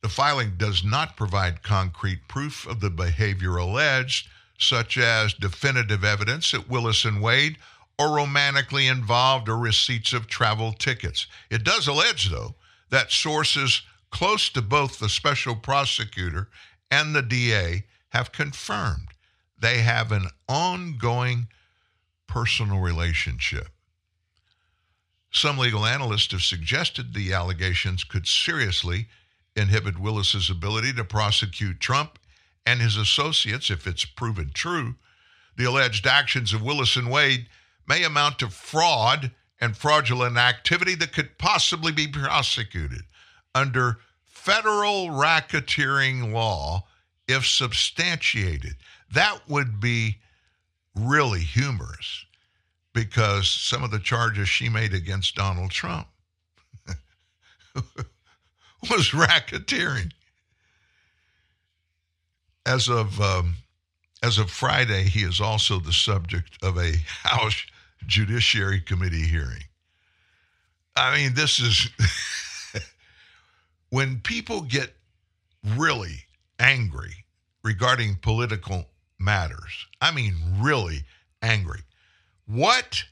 The filing does not provide concrete proof of the behavior alleged, such as definitive evidence that Willis and Wade are romantically involved or receipts of travel tickets. It does allege, though, that sources close to both the special prosecutor and the DA have confirmed they have an ongoing personal relationship. Some legal analysts have suggested the allegations could seriously inhibit Willis's ability to prosecute Trump and his associates if it's proven true. The alleged actions of Willis and Wade may amount to fraud and fraudulent activity that could possibly be prosecuted under federal racketeering law if substantiated. That would be really humorous because some of the charges she made against Donald Trump was racketeering. As of um, as of Friday, he is also the subject of a House Judiciary Committee hearing. I mean, this is when people get really angry regarding political matters. I mean, really angry. What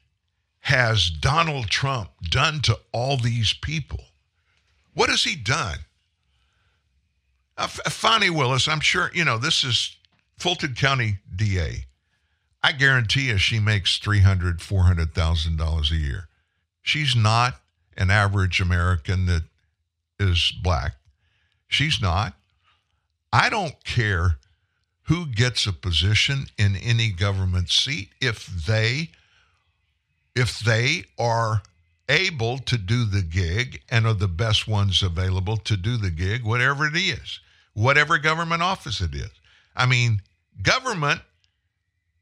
has Donald Trump done to all these people? What has he done? Uh, F- Fani Willis, I'm sure, you know, this is Fulton County DA. I guarantee you she makes $300,000, $400,000 a year. She's not an average American that is black. She's not. I don't care who gets a position in any government seat if they if they are able to do the gig and are the best ones available to do the gig whatever it is whatever government office it is i mean government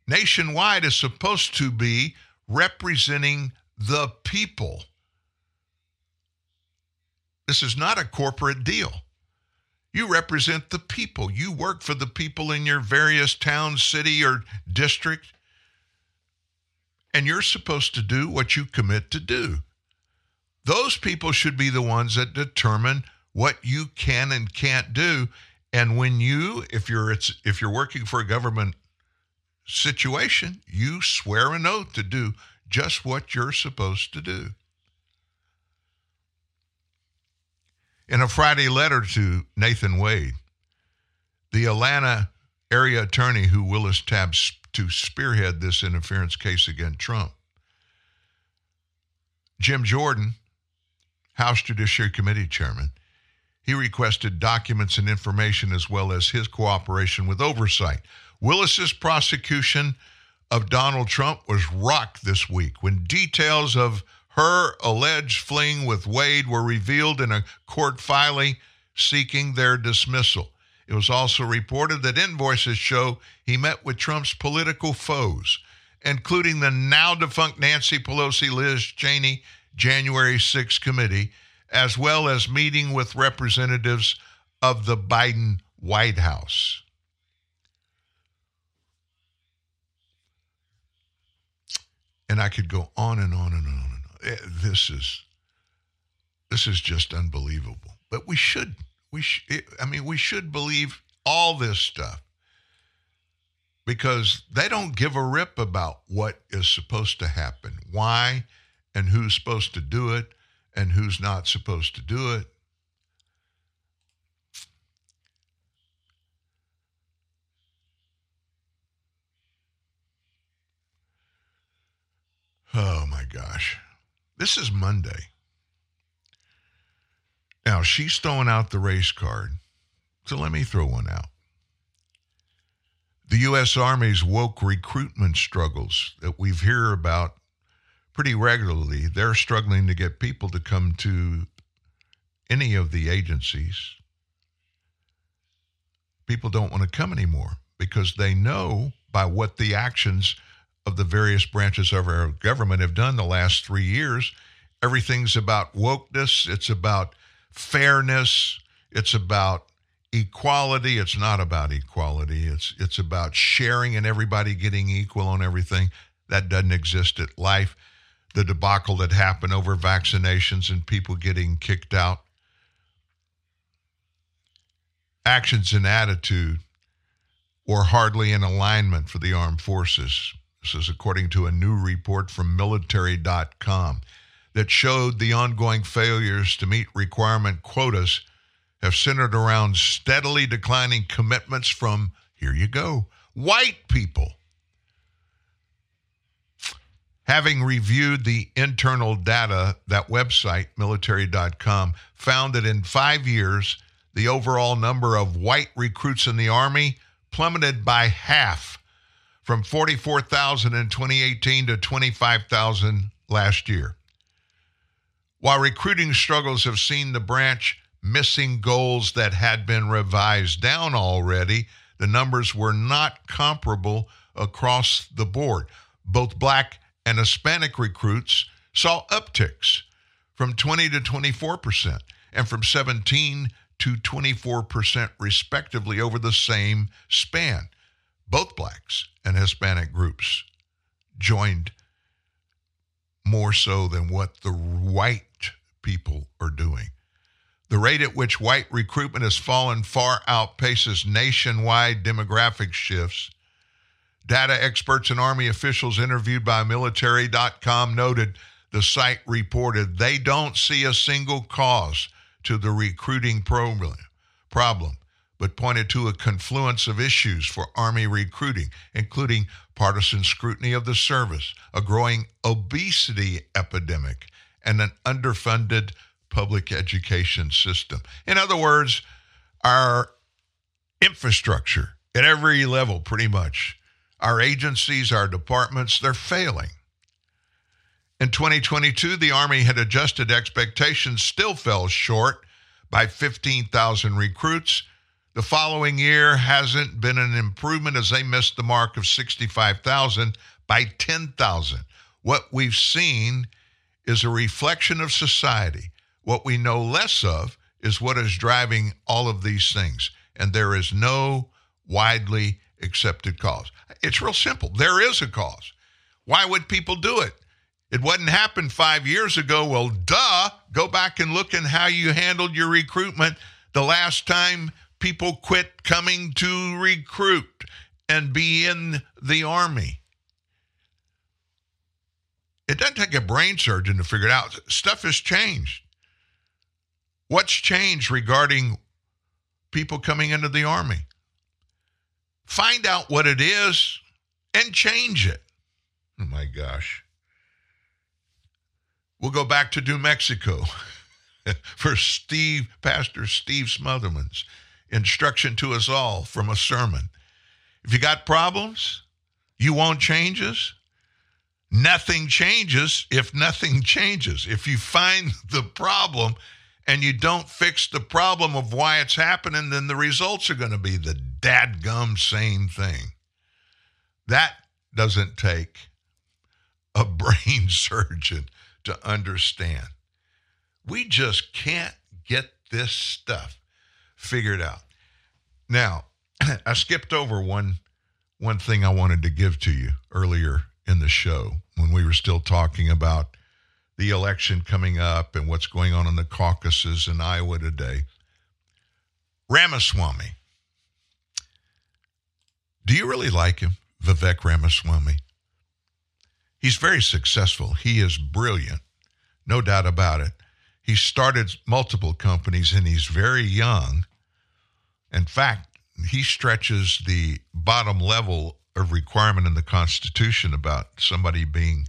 nationwide is supposed to be representing the people this is not a corporate deal you represent the people. You work for the people in your various town, city, or district. And you're supposed to do what you commit to do. Those people should be the ones that determine what you can and can't do. And when you, if you're it's if you're working for a government situation, you swear an oath to do just what you're supposed to do. In a Friday letter to Nathan Wade, the Atlanta area attorney who Willis tabbed to spearhead this interference case against Trump. Jim Jordan, House Judiciary Committee chairman, he requested documents and information as well as his cooperation with oversight. Willis's prosecution of Donald Trump was rocked this week when details of her alleged fling with Wade were revealed in a court filing seeking their dismissal. It was also reported that invoices show he met with Trump's political foes, including the now defunct Nancy Pelosi, Liz Cheney, January 6 committee, as well as meeting with representatives of the Biden White House. And I could go on and on and on and on. Eh, This is this is just unbelievable. But we should we sh- it, I mean we should believe all this stuff because they don't give a rip about what is supposed to happen, why and who's supposed to do it and who's not supposed to do it. Oh my gosh. This is Monday. Now, she's throwing out the race card. So let me throw one out. The U.S. Army's woke recruitment struggles that we've hear about pretty regularly, they're struggling to get people to come to any of the agencies. People don't want to come anymore because they know by what the actions of the various branches of our government have done the last three years. Everything's about wokeness, it's about fairness, it's about equality. It's not about equality. It's it's about sharing and everybody getting equal on everything. That doesn't exist at life. The debacle that happened over vaccinations and people getting kicked out. Actions and attitude were hardly in alignment for the armed forces. This is according to a new report from military.com that showed the ongoing failures to meet requirement quotas have centered around steadily declining commitments from, here you go, white people. Having reviewed the internal data, that website, military.com, found that in five years, the overall number of white recruits in the Army plummeted by half from 44,000 in 2018 to 25,000 last year. While recruiting struggles have seen the branch missing goals that had been revised down already, the numbers were not comparable across the board. Both black and Hispanic recruits saw upticks from 20 to 24 percent and from 17 to 24 percent respectively over the same span. Both blacks and Hispanic groups joined more so than what the white people are doing. The rate at which white recruitment has fallen far outpaces nationwide demographic shifts. Data experts and Army officials interviewed by military.com noted the site reported they don't see a single cause to the recruiting problem, but pointed to a confluence of issues for Army recruiting, including partisan scrutiny of the service, a growing obesity epidemic, and an underfunded public education system. In other words, our infrastructure at every level, pretty much, our agencies, our departments, they're failing. In 2022, the Army had adjusted expectations, still fell short by 15,000 recruits. The following year hasn't been an improvement as they missed the mark of 65,000 by 10,000. What we've seen is a reflection of society. What we know less of is what is driving all of these things. And there is no widely accepted cause. It's real simple. There is a cause. Why would people do it? It wasn't happened five years ago. Well, duh. Go back and look at how you handled your recruitment the last time people quit coming to recruit and be in the Army. It doesn't take a brain surgeon to figure it out. Stuff has changed. What's changed regarding people coming into the Army? find out what it is and change it. Oh my gosh. We'll go back to New Mexico for Steve, Pastor Steve Smotherman's instruction to us all from a sermon. If you got problems, you want changes, nothing changes if nothing changes. If you find the problem and you don't fix the problem of why it's happening, then the results are going to be the dadgum same thing. That doesn't take a brain surgeon to understand. We just can't get this stuff figured out. Now, I skipped over one one thing I wanted to give to you earlier in the show when we were still talking about the election coming up and what's going on in the caucuses in Iowa today. Ramaswamy. Do you really like him, Vivek Ramaswamy? He's very successful. He is brilliant, no doubt about it. He started multiple companies and he's very young. In fact, he stretches the bottom level of requirement in the Constitution about somebody being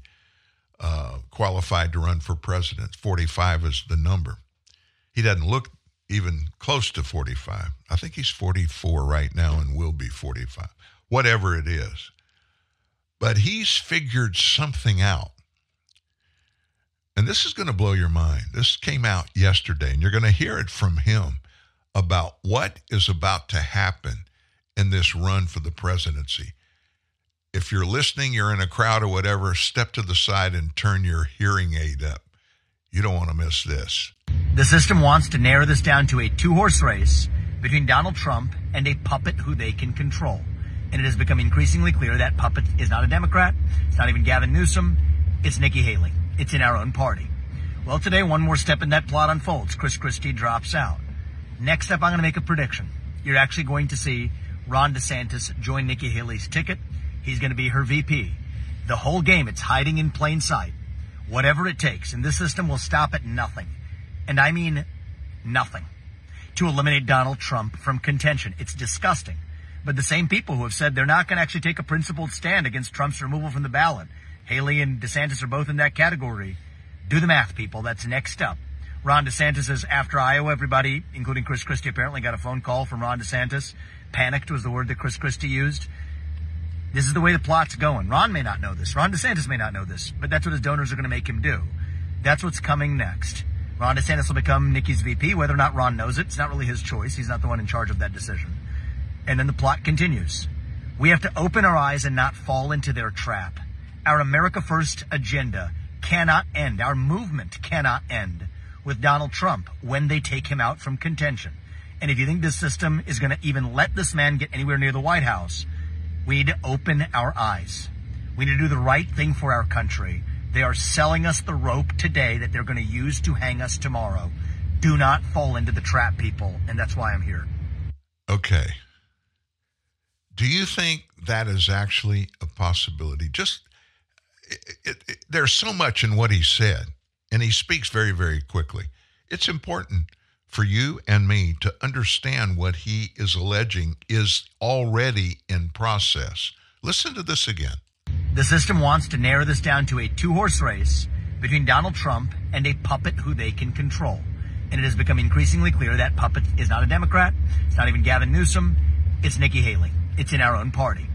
uh, qualified to run for president. 45 is the number. He doesn't look even close to 45. I think he's 44 right now and will be 45, whatever it is. But he's figured something out. And this is going to blow your mind. This came out yesterday, and you're going to hear it from him about what is about to happen in this run for the presidency. If you're listening, you're in a crowd or whatever, step to the side and turn your hearing aid up. You don't want to miss this. The system wants to narrow this down to a two horse race between Donald Trump and a puppet who they can control. And it has become increasingly clear that puppet is not a Democrat. It's not even Gavin Newsom. It's Nikki Haley. It's in our own party. Well, today, one more step in that plot unfolds. Chris Christie drops out. Next up, I'm going to make a prediction. You're actually going to see Ron DeSantis join Nikki Haley's ticket. He's going to be her VP. The whole game, it's hiding in plain sight. Whatever it takes. And this system will stop at nothing. And I mean nothing. To eliminate Donald Trump from contention. It's disgusting. But the same people who have said they're not going to actually take a principled stand against Trump's removal from the ballot. Haley and DeSantis are both in that category. Do the math, people. That's next up. Ron DeSantis says after Iowa, everybody, including Chris Christie, apparently got a phone call from Ron DeSantis. Panicked was the word that Chris Christie used. This is the way the plot's going. Ron may not know this. Ron DeSantis may not know this, but that's what his donors are going to make him do. That's what's coming next. Ron DeSantis will become Nikki's VP, whether or not Ron knows it. It's not really his choice. He's not the one in charge of that decision. And then the plot continues. We have to open our eyes and not fall into their trap. Our America First agenda cannot end. Our movement cannot end with Donald Trump when they take him out from contention. And if you think this system is going to even let this man get anywhere near the White House, we need to open our eyes. We need to do the right thing for our country. They are selling us the rope today that they're going to use to hang us tomorrow. Do not fall into the trap, people. And that's why I'm here. Okay. Do you think that is actually a possibility? Just it, it, it, there's so much in what he said, and he speaks very, very quickly. It's important for you and me to understand what he is alleging is already in process. Listen to this again. The system wants to narrow this down to a two horse race between Donald Trump and a puppet who they can control. And it has become increasingly clear that puppet is not a Democrat. It's not even Gavin Newsom. It's Nikki Haley. It's in our own party.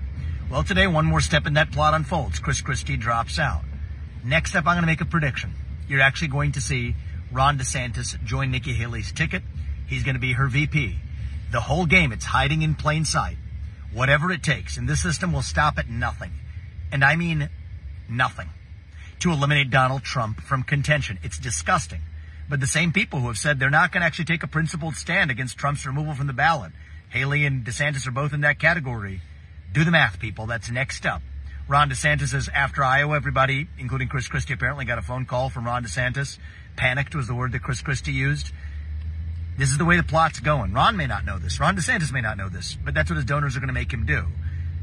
Well, today, one more step in that plot unfolds. Chris Christie drops out. Next up, I'm going to make a prediction. You're actually going to see Ron DeSantis join Nikki Haley's ticket. He's going to be her VP. The whole game, it's hiding in plain sight. Whatever it takes. And this system will stop at nothing. And I mean nothing. To eliminate Donald Trump from contention. It's disgusting. But the same people who have said they're not going to actually take a principled stand against Trump's removal from the ballot. Haley and DeSantis are both in that category. Do the math, people. That's next up. Ron DeSantis says after Iowa, everybody, including Chris Christie, apparently got a phone call from Ron DeSantis. Panicked was the word that Chris Christie used. This is the way the plot's going. Ron may not know this. Ron DeSantis may not know this, but that's what his donors are going to make him do.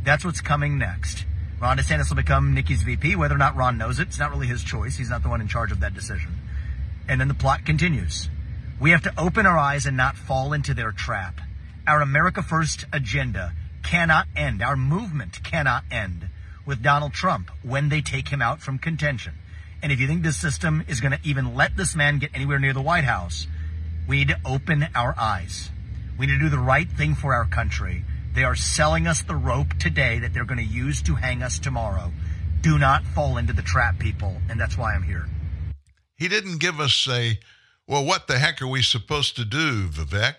That's what's coming next. Ron DeSantis will become Nikki's VP, whether or not Ron knows it. It's not really his choice. He's not the one in charge of that decision. And then the plot continues. We have to open our eyes and not fall into their trap. Our America First agenda cannot end, our movement cannot end with Donald Trump when they take him out from contention. And if you think this system is going to even let this man get anywhere near the White House, we need to open our eyes. We need to do the right thing for our country. They are selling us the rope today that they're going to use to hang us tomorrow. Do not fall into the trap, people. And that's why I'm here. He didn't give us a, well, what the heck are we supposed to do, Vivek?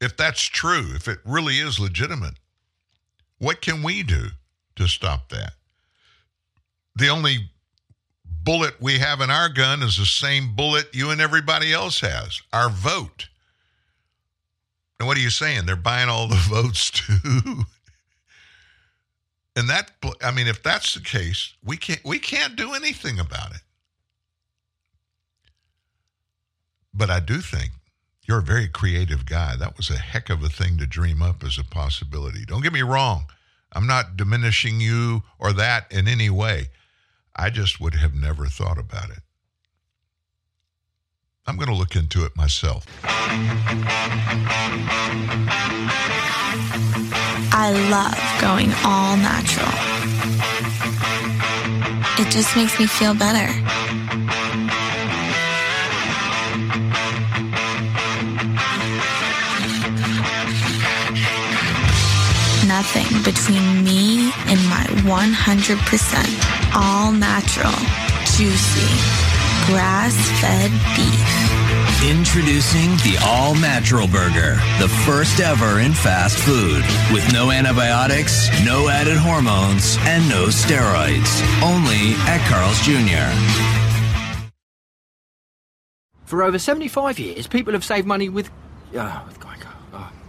If that's true, if it really is legitimate, what can we do to stop that? The only bullet we have in our gun is the same bullet you and everybody else has our vote. And what are you saying? They're buying all the votes too. and that I mean if that's the case, we can't we can't do anything about it. But I do think you're a very creative guy. That was a heck of a thing to dream up as a possibility. Don't get me wrong. I'm not diminishing you or that in any way. I just would have never thought about it. I'm going to look into it myself. I love going all natural. It just makes me feel better. Nothing between me and my 100% all natural, juicy, grass fed beef. Introducing the All Natural Burger, the first ever in fast food. With no antibiotics, no added hormones, and no steroids. Only at Carl's Jr. For over 75 years, people have saved money with. Uh, with Geico.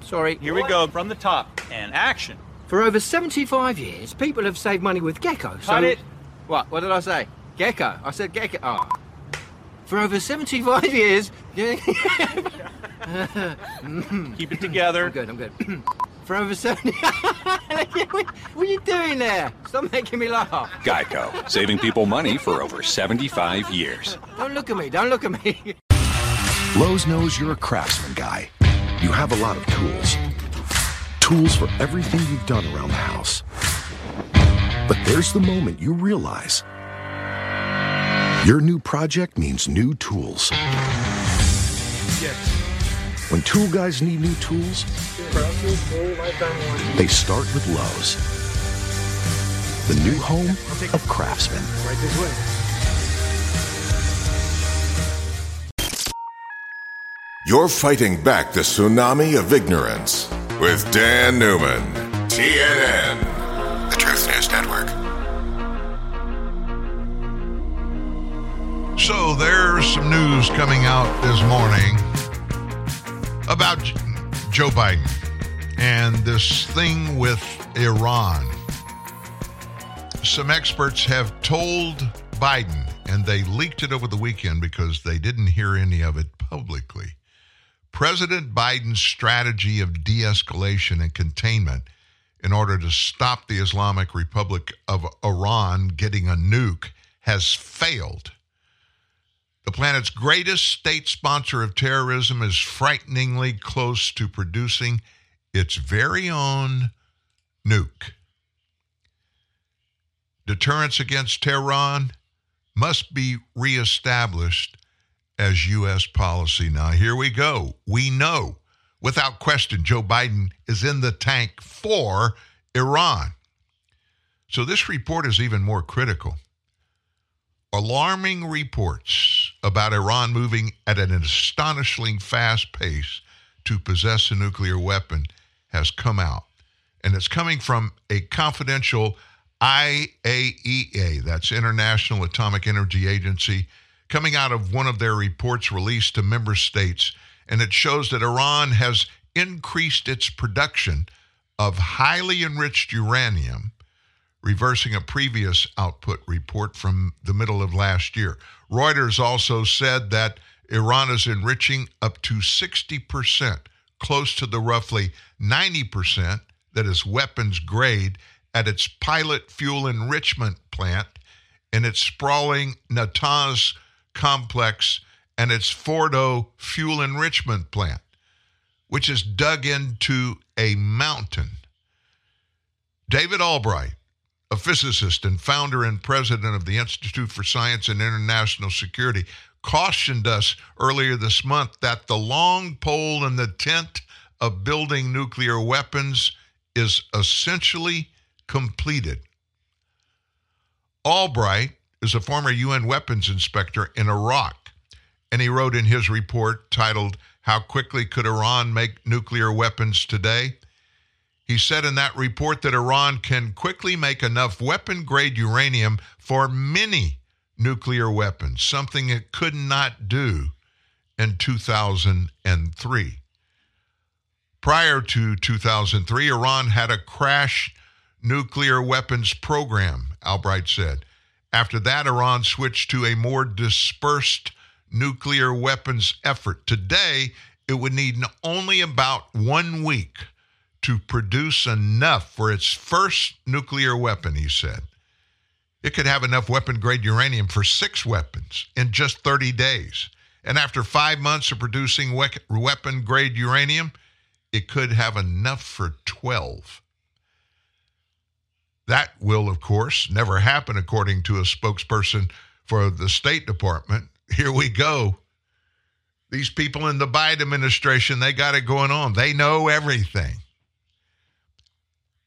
Sorry. Here we go from the top and action. For over 75 years, people have saved money with Gecko. So... It. What? What did I say? Gecko. I said Gecko. Oh. For over 75 years. Keep it together. I'm good, I'm good. For over 70. what are you doing there? Stop making me laugh. Geico, saving people money for over 75 years. Don't look at me, don't look at me. Lowe's knows you're a craftsman guy. You have a lot of tools. Tools for everything you've done around the house. But there's the moment you realize your new project means new tools. Yes. When tool guys need new tools, they start with Lowe's. The new home of craftsmen. Right this way. You're fighting back the tsunami of ignorance with Dan Newman, TNN, the Truth News Network. So there's some news coming out this morning about Joe Biden and this thing with Iran. Some experts have told Biden, and they leaked it over the weekend because they didn't hear any of it publicly. President Biden's strategy of de escalation and containment in order to stop the Islamic Republic of Iran getting a nuke has failed. The planet's greatest state sponsor of terrorism is frighteningly close to producing its very own nuke. Deterrence against Tehran must be reestablished as U.S. policy. Now, here we go. We know without question Joe Biden is in the tank for Iran. So, this report is even more critical. Alarming reports about Iran moving at an astonishingly fast pace to possess a nuclear weapon has come out. And it's coming from a confidential IAEA, that's International Atomic Energy Agency, coming out of one of their reports released to member states. And it shows that Iran has increased its production of highly enriched uranium, reversing a previous output report from the middle of last year. Reuters also said that Iran is enriching up to 60%, close to the roughly 90% that is weapons grade at its pilot fuel enrichment plant in its sprawling Natanz complex and its Fordo fuel enrichment plant. which is dug into a mountain. David Albright, a physicist and founder and president of the Institute for Science and International Security, cautioned us earlier this month that the long pole in the tent of building nuclear weapons is essentially completed. Albright is a former UN weapons inspector in Iraq, and he wrote in his report titled, How Quickly Could Iran Make Nuclear Weapons Today? He said in that report that Iran can quickly make enough weapon grade uranium for many nuclear weapons, something it could not do in 2003. Prior to 2003, Iran had a crash nuclear weapons program, Albright said. After that, Iran switched to a more dispersed nuclear weapons effort. Today, it would need only about one week to produce enough for its first nuclear weapon, he said. It could have enough weapon grade uranium for six weapons in just 30 days. And after five months of producing we- weapon grade uranium, it could have enough for 12. That will, of course, never happen, according to a spokesperson for the State Department. Here we go. These people in the Biden administration, they got it going on. They know everything.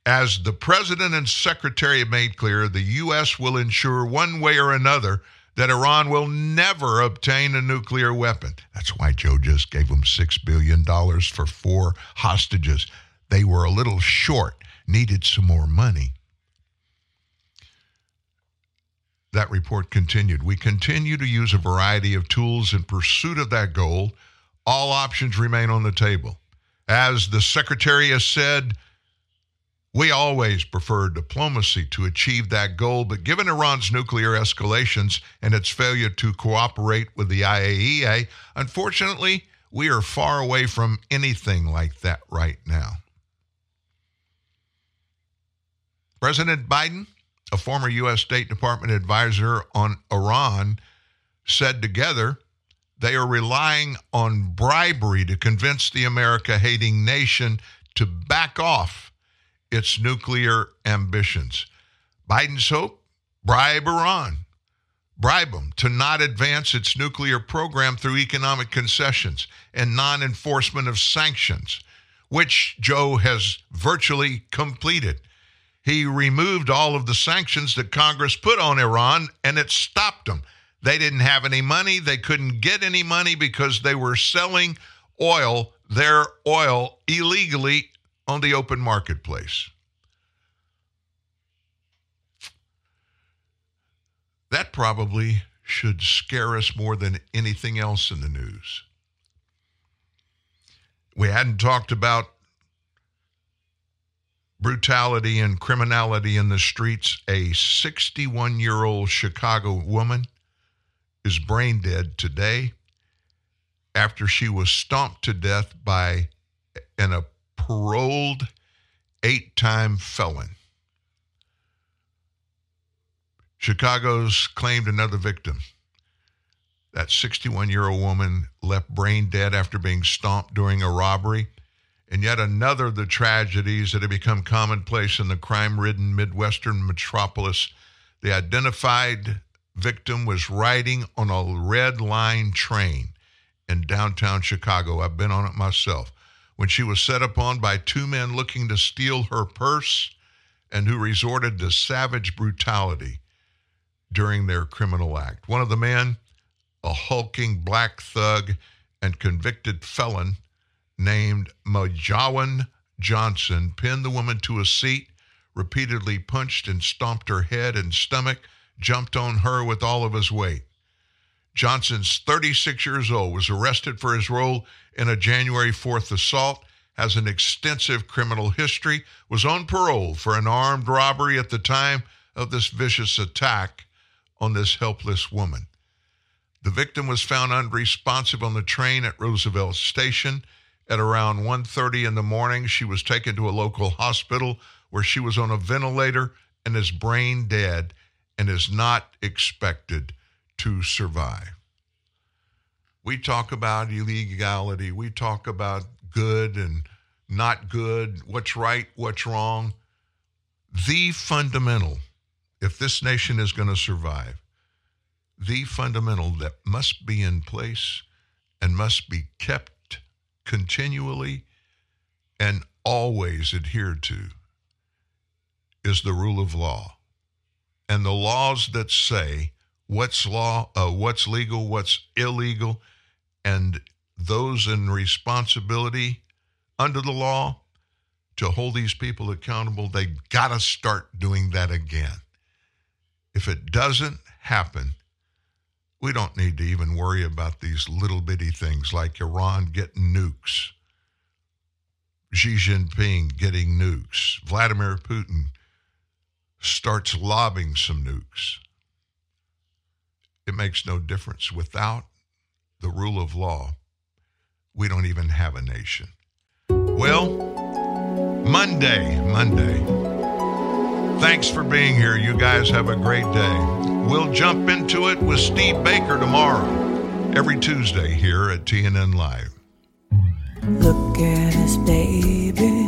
As the president and secretary made clear, the U.S. will ensure one way or another that Iran will never obtain a nuclear weapon. That's why Joe just gave them $6 billion for four hostages. They were a little short, needed some more money. That report continued. We continue to use a variety of tools in pursuit of that goal. All options remain on the table. As the secretary has said, we always prefer diplomacy to achieve that goal, but given Iran's nuclear escalations and its failure to cooperate with the IAEA, unfortunately, we are far away from anything like that right now. President Biden, a former U.S. State Department advisor on Iran, said together they are relying on bribery to convince the America hating nation to back off its nuclear ambitions. Biden's hope bribe Iran, bribe them to not advance its nuclear program through economic concessions and non enforcement of sanctions, which Joe has virtually completed. He removed all of the sanctions that Congress put on Iran and it stopped them. They didn't have any money. They couldn't get any money because they were selling oil, their oil, illegally on the open marketplace. That probably should scare us more than anything else in the news. We hadn't talked about brutality and criminality in the streets. A 61 year old Chicago woman is brain dead today after she was stomped to death by an a paroled eight time felon. Chicago's claimed another victim. That 61 year old woman left brain dead after being stomped during a robbery. And yet another of the tragedies that have become commonplace in the crime ridden Midwestern metropolis. The identified victim was riding on a red line train in downtown Chicago. I've been on it myself when she was set upon by two men looking to steal her purse and who resorted to savage brutality during their criminal act. One of the men, a hulking black thug and convicted felon named Majawan Johnson, pinned the woman to a seat, repeatedly punched and stomped her head and stomach, jumped on her with all of his weight. Johnson's 36 years old, was arrested for his role in a January 4th assault, has an extensive criminal history, was on parole for an armed robbery at the time of this vicious attack on this helpless woman. The victim was found unresponsive on the train at Roosevelt Station at around 1:30 in the morning. She was taken to a local hospital where she was on a ventilator and is brain dead and is not expected to survive. We talk about illegality, we talk about good and not good, what's right, what's wrong. The fundamental, if this nation is going to survive, the fundamental that must be in place and must be kept continually and always adhered to is the rule of law. And the laws that say what's law, uh, what's legal, what's illegal, and those in responsibility under the law to hold these people accountable, they got to start doing that again. If it doesn't happen, we don't need to even worry about these little bitty things like Iran getting nukes, Xi Jinping getting nukes, Vladimir Putin starts lobbing some nukes. It makes no difference. Without the rule of law, we don't even have a nation. Well, Monday, Monday. Thanks for being here. You guys have a great day. We'll jump into it with Steve Baker tomorrow, every Tuesday here at TNN Live. Look at us, baby.